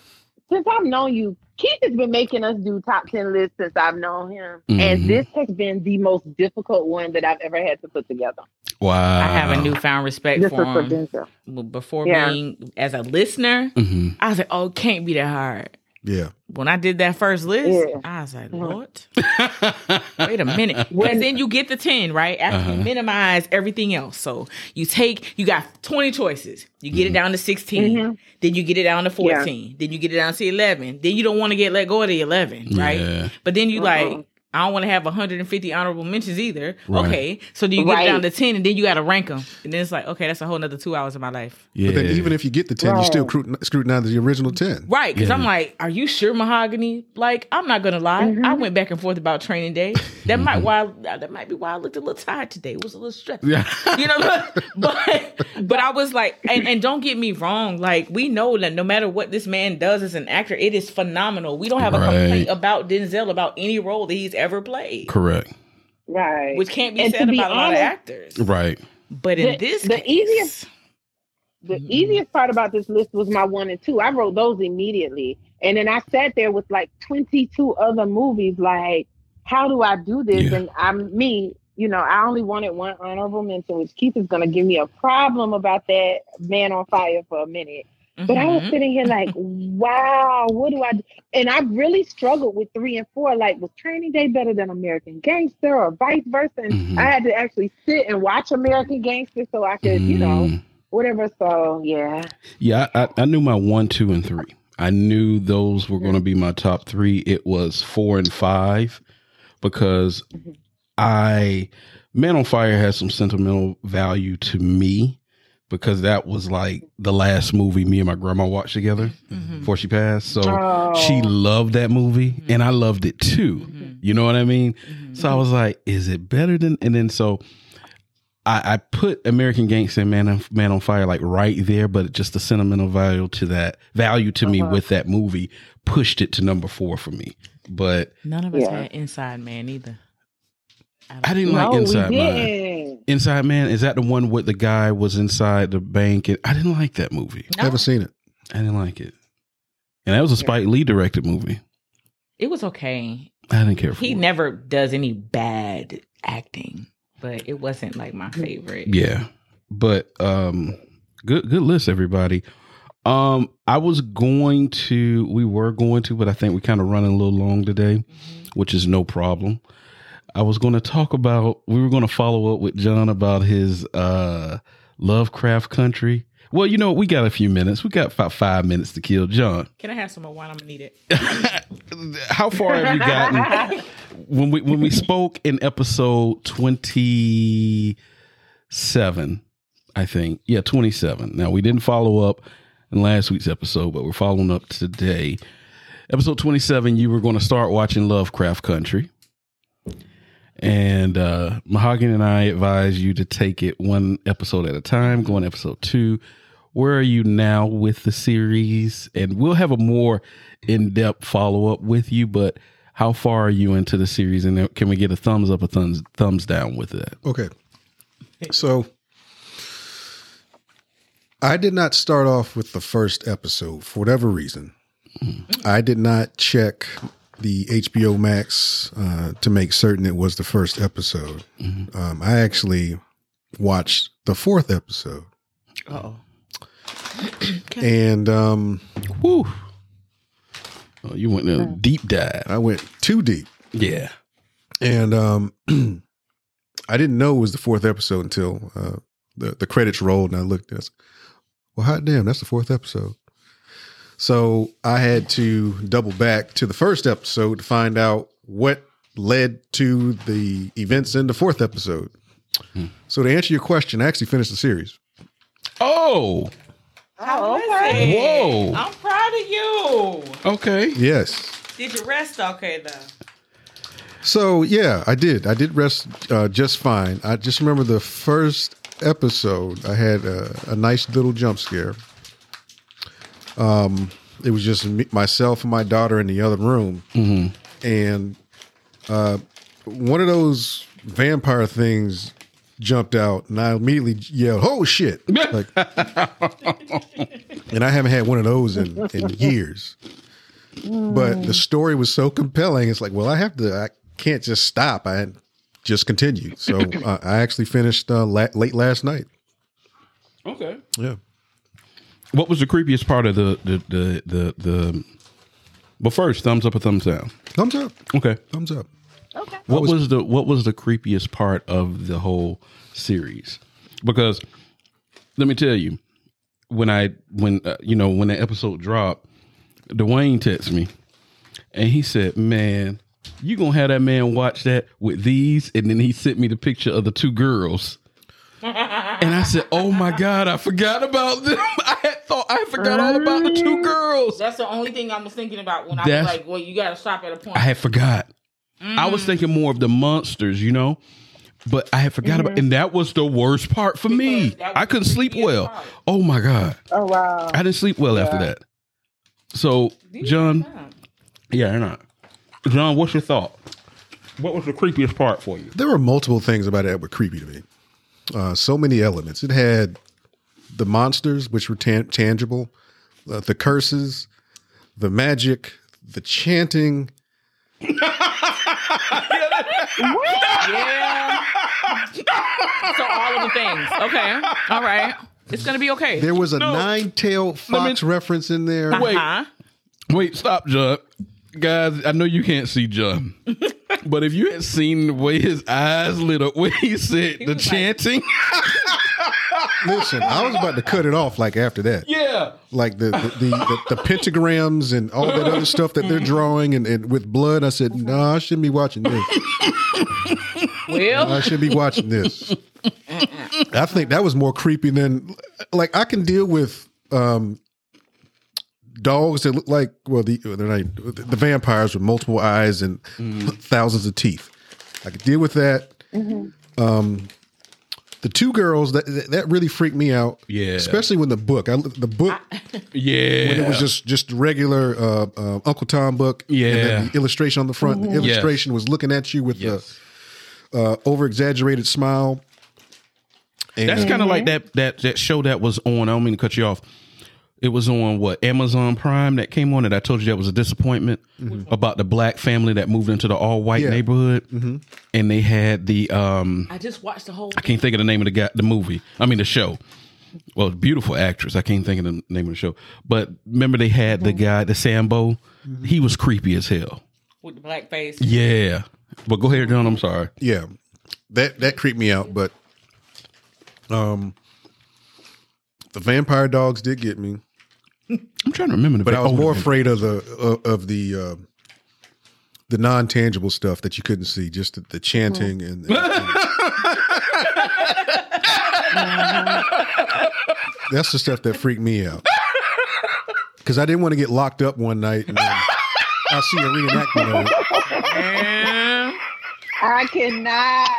since I've known you, Keith has been making us do top ten lists since I've known him, Mhm. and this has been the most difficult one that I've ever had to put together. Wow. I have a newfound respect This for was for him. Denzel. B- Before Yeah. being as a listener, hmm I was like, "Oh, it can't be that hard." Yeah. When I did that first list, Yeah. I was like. "Lord, wait a minute." When- Because then you get the ten right after Uh-huh. you minimize everything else. So you take, you got twenty choices. You get it down to 16 Mhm. Then you get it down to fourteen. Then you get it down to eleven. Then you don't want to get let go of the eleven, right? Yeah. But then you Uh-uh. like, I don't want to have 150 honorable mentions either. Right. Okay, so do you get Right. down to 10 and then you got to rank them. And then it's like, okay, that's a whole nother two hours of my life. Yeah. But then even if you get the 10, you still Right. scrutin- scrutinize the original 10. Right. Because I'm like, are you sure mahogany? Like, I'm not going to lie. Mm-hmm. I went back and forth about training day. That might why that might be why I looked a little tired today. It was a little stressed. Yeah. You know, but, but but I was like, and, and don't get me wrong, like we know that no matter what this man does as an actor, it is phenomenal. We don't have a Right. complaint about Denzel about any role that he's ever played, Correct. Right. which can't be And to said be about a lot of actors. Right. But in The- this the case, easiest- The Mhm. easiest part about this list was my one and two. I wrote those immediately. And then I sat there with like 22 other movies, like, how do I do this? Yeah. And I'm me, you know, I only wanted one honorable mention, which Keith is going to give me a problem about that Man on Fire for a minute. But I was Mhm. sitting here like, wow, what do I do? And I really struggled with three and four. Like, was Training Day better than American Gangster or vice versa? And Mhm. I had to actually sit and watch American Gangster so I could, you know, Mm. whatever. So, yeah. Yeah, I, I knew my one, two, and three. I knew those were going to be my top three. It was four and five because Mhm. I, Man on Fire has some sentimental value to me because that was like the last movie me and my grandma watched together Mhm. before she passed. So Oh. she loved that movie and I loved it too. Mhm. You know what I mean? Mhm. So I was like, is it better than? And then so I, I put American Gangster and Man on, Man on Fire like right there, but just the sentimental value to that value to me Uh-huh. with that movie pushed it to number four for me. But None of us Yeah. had Inside Man either. I didn't no, like Inside we Man. didn't. Inside Man is that the one where the guy was inside the bank? And I didn't like that movie. No, Never seen it. I didn't like it. And that was a Spike Lee directed movie. it was okay. I didn't care for He it. never does any bad acting, but it wasn't like my favorite. Yeah. But um good good list everybody. Um I was going to we were going to but I think we kind of running a little long today, which is no problem. I was going to talk about we were going to follow up with John about his uh Lovecraft Country. Well, you know, we got a few minutes. We got about 5 minutes to kill John. Can I have some more wine? I'm gonna need it. How far have you gotten when we when we spoke in episode 27 i think yeah 27 now we didn't follow up in last week's episode but we're following up today episode 27 you were going to start watching lovecraft country and uh mahogany and i advise you to take it one episode at a time go on episode two. Where are you now with the series? And we'll have a more in-depth follow-up with you but how far are you into the series? And can we get a thumbs up or thumbs thumbs down with that? Okay. So I did not start off with the first episode for whatever reason. I did not check the HBO Max uh, to make certain it was the first episode. Um, I actually watched the fourth episode, Oh. and um, Woo. Oh, you went in a deep dive. I went too deep. Yeah. And um, I didn't know it was the fourth episode until uh, the the credits rolled, and I looked. And I said, well, hot damn, that's the fourth episode. So I had to double back to the first episode to find out what led to the events in the fourth episode. So to answer your question, I actually finished the series. Oh. Oh, okay. Whoa. I'm proud of you. Okay. Yes. Did you rest okay though? So yeah, I did. I did rest uh, just fine. I just remember the first episode. I had a, a nice little jump scare. Um, it was just me, myself and my daughter in the other room, and uh, one of those vampire things jumped out, and I immediately yelled, "Oh shit!" Like, and I haven't had one of those in, in years. But the story was so compelling. It's like, well, I have to. I can't just stop. I just continued. So uh, I actually finished uh, la- late last night. Okay. Yeah. What was the creepiest part of the the the the, the well first, thumbs up or thumbs down? Thumbs up. Okay. Thumbs up. Okay. What was- was, the what was the creepiest part of the whole series? Because let me tell you, when I when uh, you know when the episode dropped, Dwayne texted me, and he said, "Man, you gonna have that man watch that with these?" And then he sent me the picture of the two girls. And I said, "Oh my God, I forgot about them. I had thought I forgot all about the two mm. girls. That's the only thing I was thinking about when I That's- was like, well, you got to stop at a point. I had forgot. I was mm. thinking more of the monsters, you know, but I had forgot about, and mm. that was the worst part for me. Because that was I couldn't sleep well. part. Oh my god, Oh wow. I didn't sleep well after that. So, John, yeah, or not, John, what's your thought? What was the creepiest part for you? There were multiple things about it that were creepy to me. Uh, so many elements. It had the monsters, which were tan- tangible, uh, the curses, the magic, the chanting. Yeah. so all of the things. Okay. All right. It's gonna be okay. There was a No. nine-tailed fox reference in there. Wait. Uh-huh. Wait, stop, John. Guys, I know you can't see John, but if you had seen the way his eyes lit up when he said the was like- chanting, Listen, I was about to cut it off like after that. yeah, like the the, the, the the pentagrams and all that other stuff that they're drawing and, and with blood. I said, no, I shouldn't be watching this. Well, I should be watching this. I think that was more creepy than like I can deal with um dogs that look like well the they're not the vampires with multiple eyes and thousands of teeth. I could deal with that. Um the two girls that that really freaked me out. Yeah. especially when the book. I the book yeah. when it was just just regular uh, uh, Uncle Tom book. Yeah. and then the illustration on the front. The illustration was looking at you with Yes. the uh, over exaggerated smile. And That's kind of like that that that show that was on. I don't mean to cut you off. It was on what Amazon Prime that came on, and I told you that was a disappointment about the black family that moved into the all white Yeah. neighborhood, and they had the um I just watched the whole. I can't think of the name of the guy, the movie. I mean the show. Well, beautiful actress. I can't think of the name of the show, but remember they had the guy, the Sambo. He was creepy as hell. with the black face. Yeah, but go ahead, John. I'm sorry. yeah, that that creeped me out. But um, the vampire dogs did get me. I'm trying to remember the. But I was oh, more afraid of the uh, of the uh, the non tangible stuff that you couldn't see, just the, the chanting and. That's the stuff that freaked me out. Because I didn't want to get locked up one night and then I see a reenactment of it. I cannot.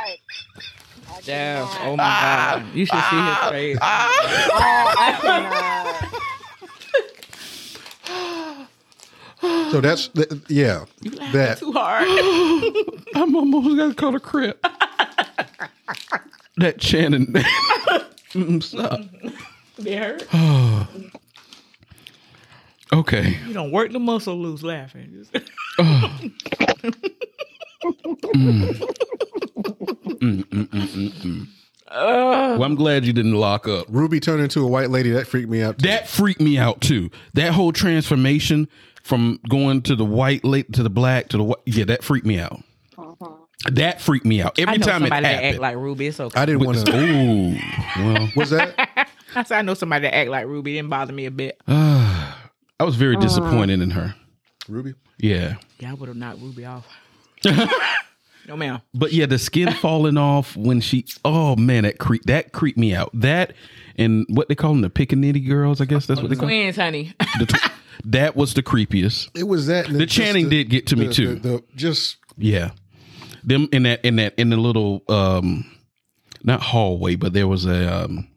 damn, oh my god, you should see his face. Oh, I cannot. So that's th- yeah. That Too hard. I'm almost got caught a crip. that chanting. Mm, Stop. They hurt. Okay. Okay. You don't work the muscle loose laughing. Mm. Mm, mm, mm, mm, mm. Uh, Well, I'm glad you didn't lock up. Ruby turned into a white lady. That freaked me out. too. That freaked me out too. That whole transformation from going to the white late to the black to the white, yeah, that freaked me out. Uh-huh. That freaked me out I every know time it somebody that act like Ruby. It's okay. I didn't want to. Ooh, well, Was that? I said I know somebody that act like Ruby. Didn't bother me a bit. I was very Uh. disappointed in her. Ruby? Yeah, Yeah, I would have knocked Ruby off. no, ma'am. but yeah, the skin falling off when she. Oh man, that creep that creeped me out. That and what they call them, the pickaninny girls. I guess that's what they call. 'em. Twins, honey. The tw- that was the creepiest. It was that. The just chanting did get to me the- too. The, the- just Yeah. Them in that in that in the little um not hallway, but there was a um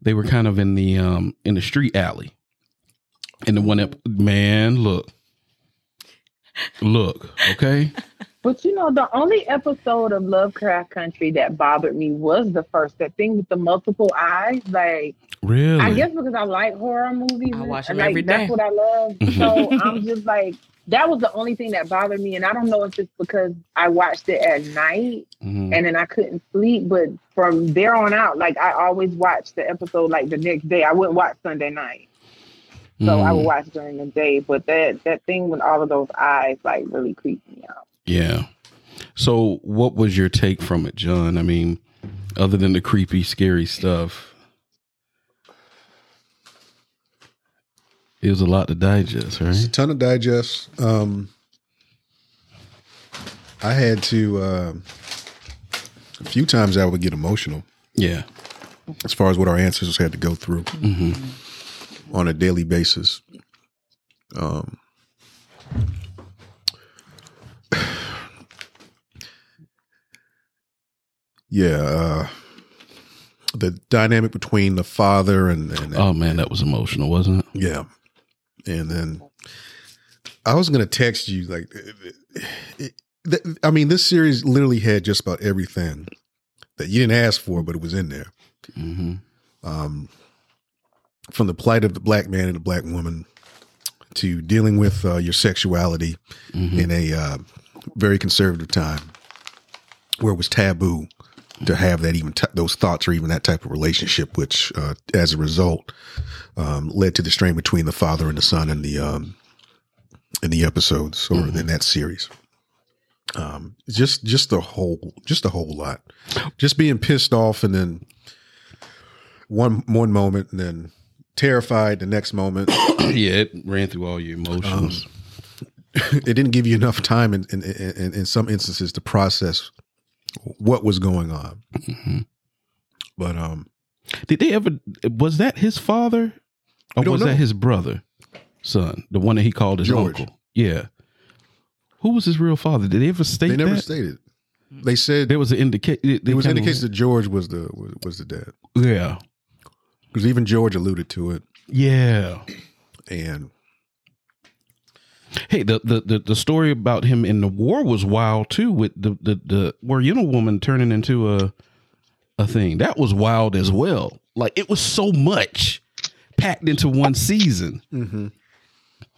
they were kind of in the um in the street alley. And the one up man, look. Look, okay? But you know, the only episode of Lovecraft Country that bothered me was the first. That thing with the multiple eyes. Like, Really? I guess because I like horror movies. I watch them like, every That's day. what I love. Mm-hmm. So I'm just like, that was the only thing that bothered me. And I don't know if it's because I watched it at night Mhm. and then I couldn't sleep. But from there on out, like I always watched the episode like the next day. I wouldn't watch Sunday night. So I would Mhm. watch during the day. But that that thing with all of those eyes like really creeped me out. Yeah. So what was your take from it, John? I mean, other than the creepy, scary stuff. It was a lot to digest, It's a ton of digest. Um, I had to um a few times I would get emotional Yeah. as far as what our ancestors had to go through hmm on a daily basis. Um, yeah, uh, the dynamic between the father and, and Oh man, that was emotional, wasn't it? yeah, and then I was gonna text you like, it, it, I mean, this series literally had just about everything that you didn't ask for, but it was in there. hmm Um, from the plight of the black man and the black woman to dealing with uh, your sexuality hmm in a uh, very conservative time where it was taboo to have that even t- those thoughts or even that type of relationship, which uh, as a result um, led to the strain between the father and the son in the um, in the episodes or in that series. Um, just just the whole just a whole lot, just being pissed off and then one one moment and then terrified the next moment. yeah, it ran through all your emotions. it didn't give you enough time in in, in, in some instances to process what was going on. Mhm. But um, Did they ever? Was that his father, or was know. that his brother, son, the one that he called his George. uncle? Yeah. Who was his real father? Did they ever state they never that? stated. They said there was an indication. it was indicated that George was the was, was the dad Yeah. because even George alluded to it. Yeah. And Hey, the, the the the story about him in the war was wild too. With the the the Warrior woman turning into a a thing that was wild as well. Like it was so much packed into one season. mm-hmm.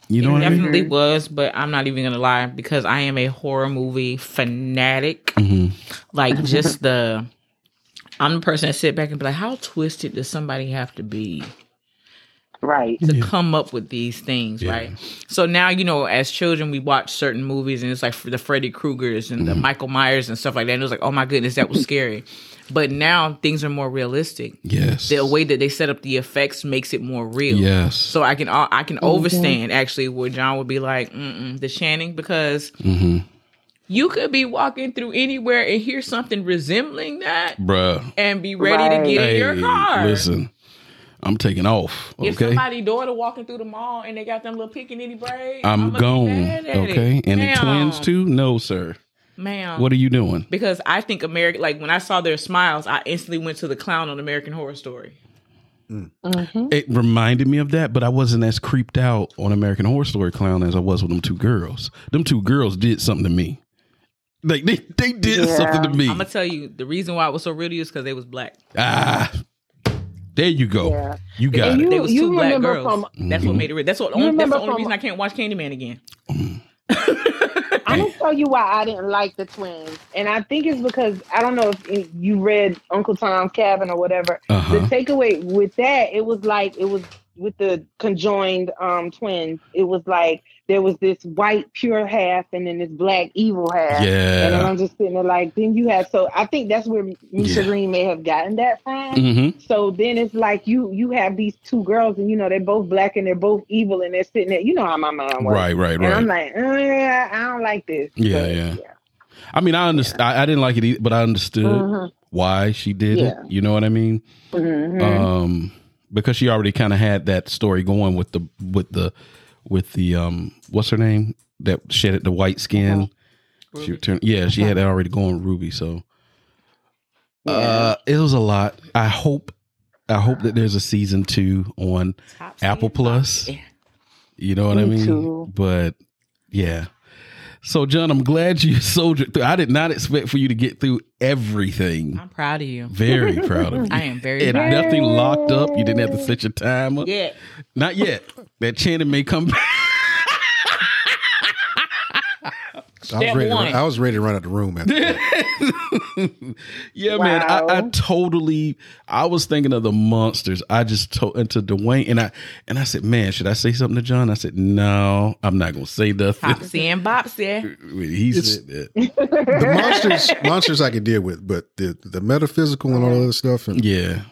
You know it what I mean? definitely was, but I'm not even gonna lie because I am a horror movie fanatic. Mhm. Like just the, I'm the person that sit back and be like, how twisted does somebody have to be Right. to come up with these things, Yeah. right? So now you know, as children, we watch certain movies, and it's like the Freddy Kruegers and the Mm-hmm. Michael Myers and stuff like that. And it was like, oh my goodness, that was scary. But now things are more realistic. Yes. The way that they set up the effects makes it more real. Yes. So I can I can overstand actually where John would be like, Mm-mm, the chanting because hmm you could be walking through anywhere and hear something resembling that Bruh. and be ready to get in your car. Listen, I'm taking off. Okay? If Okay. somebody daughter walking through the mall and they got them little pickaninny braids, I'm I'ma be gone. mad at it. Okay. And the twins too? No, sir. Ma'am. What are you doing? because I think American like when I saw their smiles, I instantly went to the clown on American Horror Story. Mm-hmm. It reminded me of that, but I wasn't as creeped out on American Horror Story Clown as I was with them two girls. Them two girls did something to me. Like they, they did Yeah. something to me. I'm gonna tell you the reason why it was so real is because they was black. ah, There you go. Yeah. You got And it. you- They was two black girls. from- that's what made it. That's what. Only, that's the only from- reason I can't watch Candyman again. I'm gonna tell you why I didn't like the twins, and I think it's because I don't know if you read Uncle Tom's Cabin or whatever. Uh-huh. The takeaway with that, it was like it was with the conjoined um twins. It was like there was this white pure half and then this black evil half. Yeah. And then Yeah. I'm just sitting there like, then you have so I think that's where Misha Yeah. Green may have gotten that from. Mm-hmm. So then it's like you you have these two girls and you know they're both black and they're both evil and they're sitting there. You know how my mind works. Right, right, And I'm right. like, uh, I don't like this. Yeah, But, yeah. I mean, I understand. I, I didn't like it, either, but I understood Mhm. why she did Yeah. it. You know what I mean? Mhm. Um, because she already kind of had that story going with the with the with the um, what's her name that she had the white skin. She turned, yeah, she had that already going Ruby. So uh, it was a lot. I hope. I hope that there's a season two on Top Apple? Plus. Yeah. You know what I mean? too. But yeah. So John, I'm glad you soldiered through. I did not expect for you to get through everything. I'm proud of you. Very proud of you. I am very and proud. nothing locked up. You didn't have to set your timer. Yeah. Not yet. That chanting may come back. I was ready. To, one. run- I was ready to run out the room. After that. yeah, man. I, I totally. I was thinking of the monsters. I just told into Dwayne, and I and I said, "Man, should I say something to John?" I said, "No, I'm not gonna say nothing." Topsy and Bopsy. He It's- said that. the monsters, monsters I could deal with, but the the metaphysical and all that other stuff, and Yeah,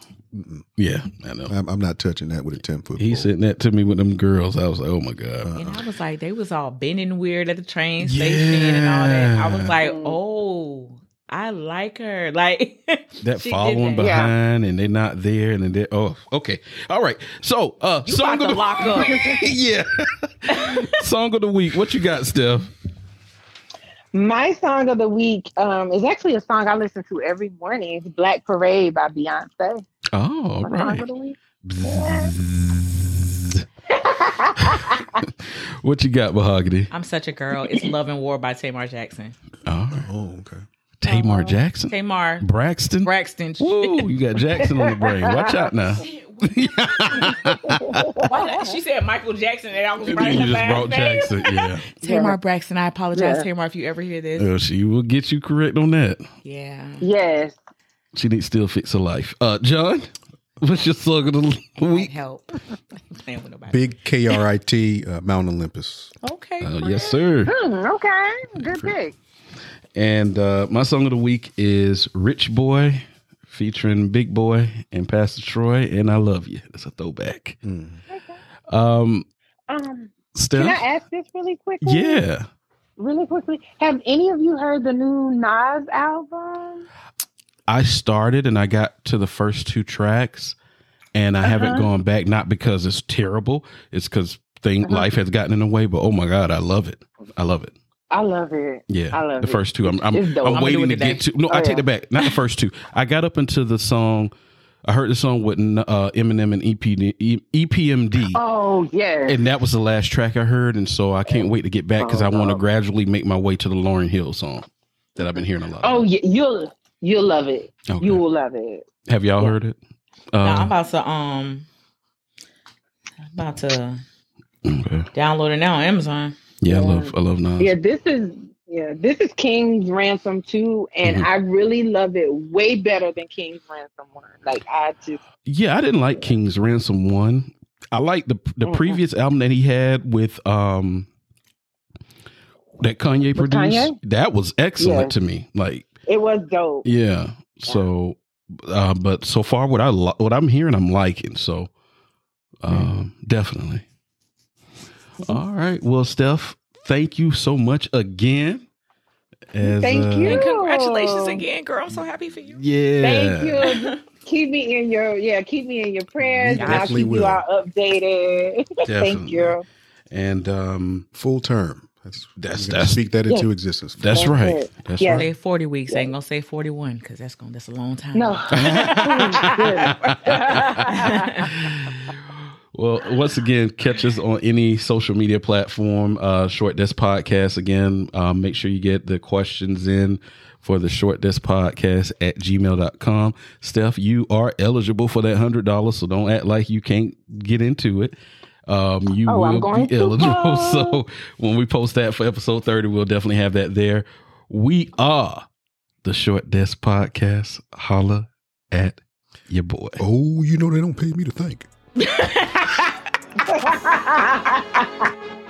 yeah. I know. I'm, I'm not touching that with a ten foot. He pole. said that to me with them girls. I was like, "Oh my god." And I was like, they was all bending weird at the train station and all that. I was like, oh, I like her. Like that following that. Yeah. behind and they're not there and then they oh okay all right so uh You song about of to the lock up. yeah song of the week what you got Steph My song of the week um, is actually a song I listen to every morning. It's Black Parade by Beyonce. Oh all right what you got mahogany I'm such a girl. It's Love and War by Tamar Jackson. all right Oh, okay. Tamar Jackson Tamar Braxton Braxton. Woo, you got Jackson on the brain watch out now Why- she said Michael Jackson and I was you right just in the brought name. Jackson yeah Tamar Braxton. I apologize, Yeah. Tamar, if you ever hear this. well, she will get you correct on that Uh, Yeah. Yes. She needs to still fix her life uh John what's your song of the week help. Playing with nobody. Big KRIT uh, Mount Olympus. Okay. Oh, friend. yes, sir. Hmm, okay. Good pick. And uh, my song of the week is Rich Boy featuring Big Boy and Pastor Troy, and I Love You. It's a throwback. Mm. Um, Um, can I ask this really quickly? Yeah. Really quickly. Have any of you heard the new Nas album? I started and I got to the first two tracks, and I haven't Uh-huh. gone back, not because it's terrible, it's because thing Uh-huh. life has gotten in the way, but oh my God, I love it. I love it. I love it. Yeah, I love the it. first two. I'm I'm, I'm waiting to today. get to. No, Oh, I take yeah. it back. Not the first two. I got up into the song. I heard the song with uh, Eminem and EP, E- EPMD, Oh, yes. and that was the last track I heard. And so I can't wait to get back because Oh, I want to no. gradually make my way to the Lauryn Hill song that I've been hearing a lot. oh, yeah, you'll you'll love it. Okay. You will love it. have y'all heard it? No, I'm Uh, about to um I'm about to okay. download it now on Amazon. Yeah, I love I love Nas. Yeah, this is yeah, this is King's Ransom 2, and Mhm. I really love it way better than King's Ransom 1. Like I just Yeah, I didn't like King's Ransom one. I like the the Mhm. previous album that he had with um that Kanye With produced. Kanye? That was excellent Yeah. to me. Like, it was dope. yeah. So, uh, but so far, what I li- what I'm hearing, I'm liking. So, um, definitely. All right. Well, Steph, thank you so much again. As, Thank uh, you. And congratulations again, girl. I'm so happy for you. Yeah. Thank you. keep me in your yeah, keep me in your prayers. We and I'll keep will. you all updated. Thank you. And um, Full term. That's That's- that's- speak that into Yeah. existence. that's That's right. it. That's Yeah. right. Say 40 weeks. I ain't gonna say 41 because that's gonna that's a long time. No. Well, once again, catch us on any social media platform, uh, Short Desk Podcast. Again, um, make sure you get the questions in for the Short Desk Podcast at gmail.com. Steph, you are eligible for that $100, so don't act like you can't get into it. Um, you Oh, will be eligible. post. So when we post that for episode 30, we'll definitely have that there. We are the Short Desk Podcast. Holla at your boy. Oh, you know they don't pay me to think.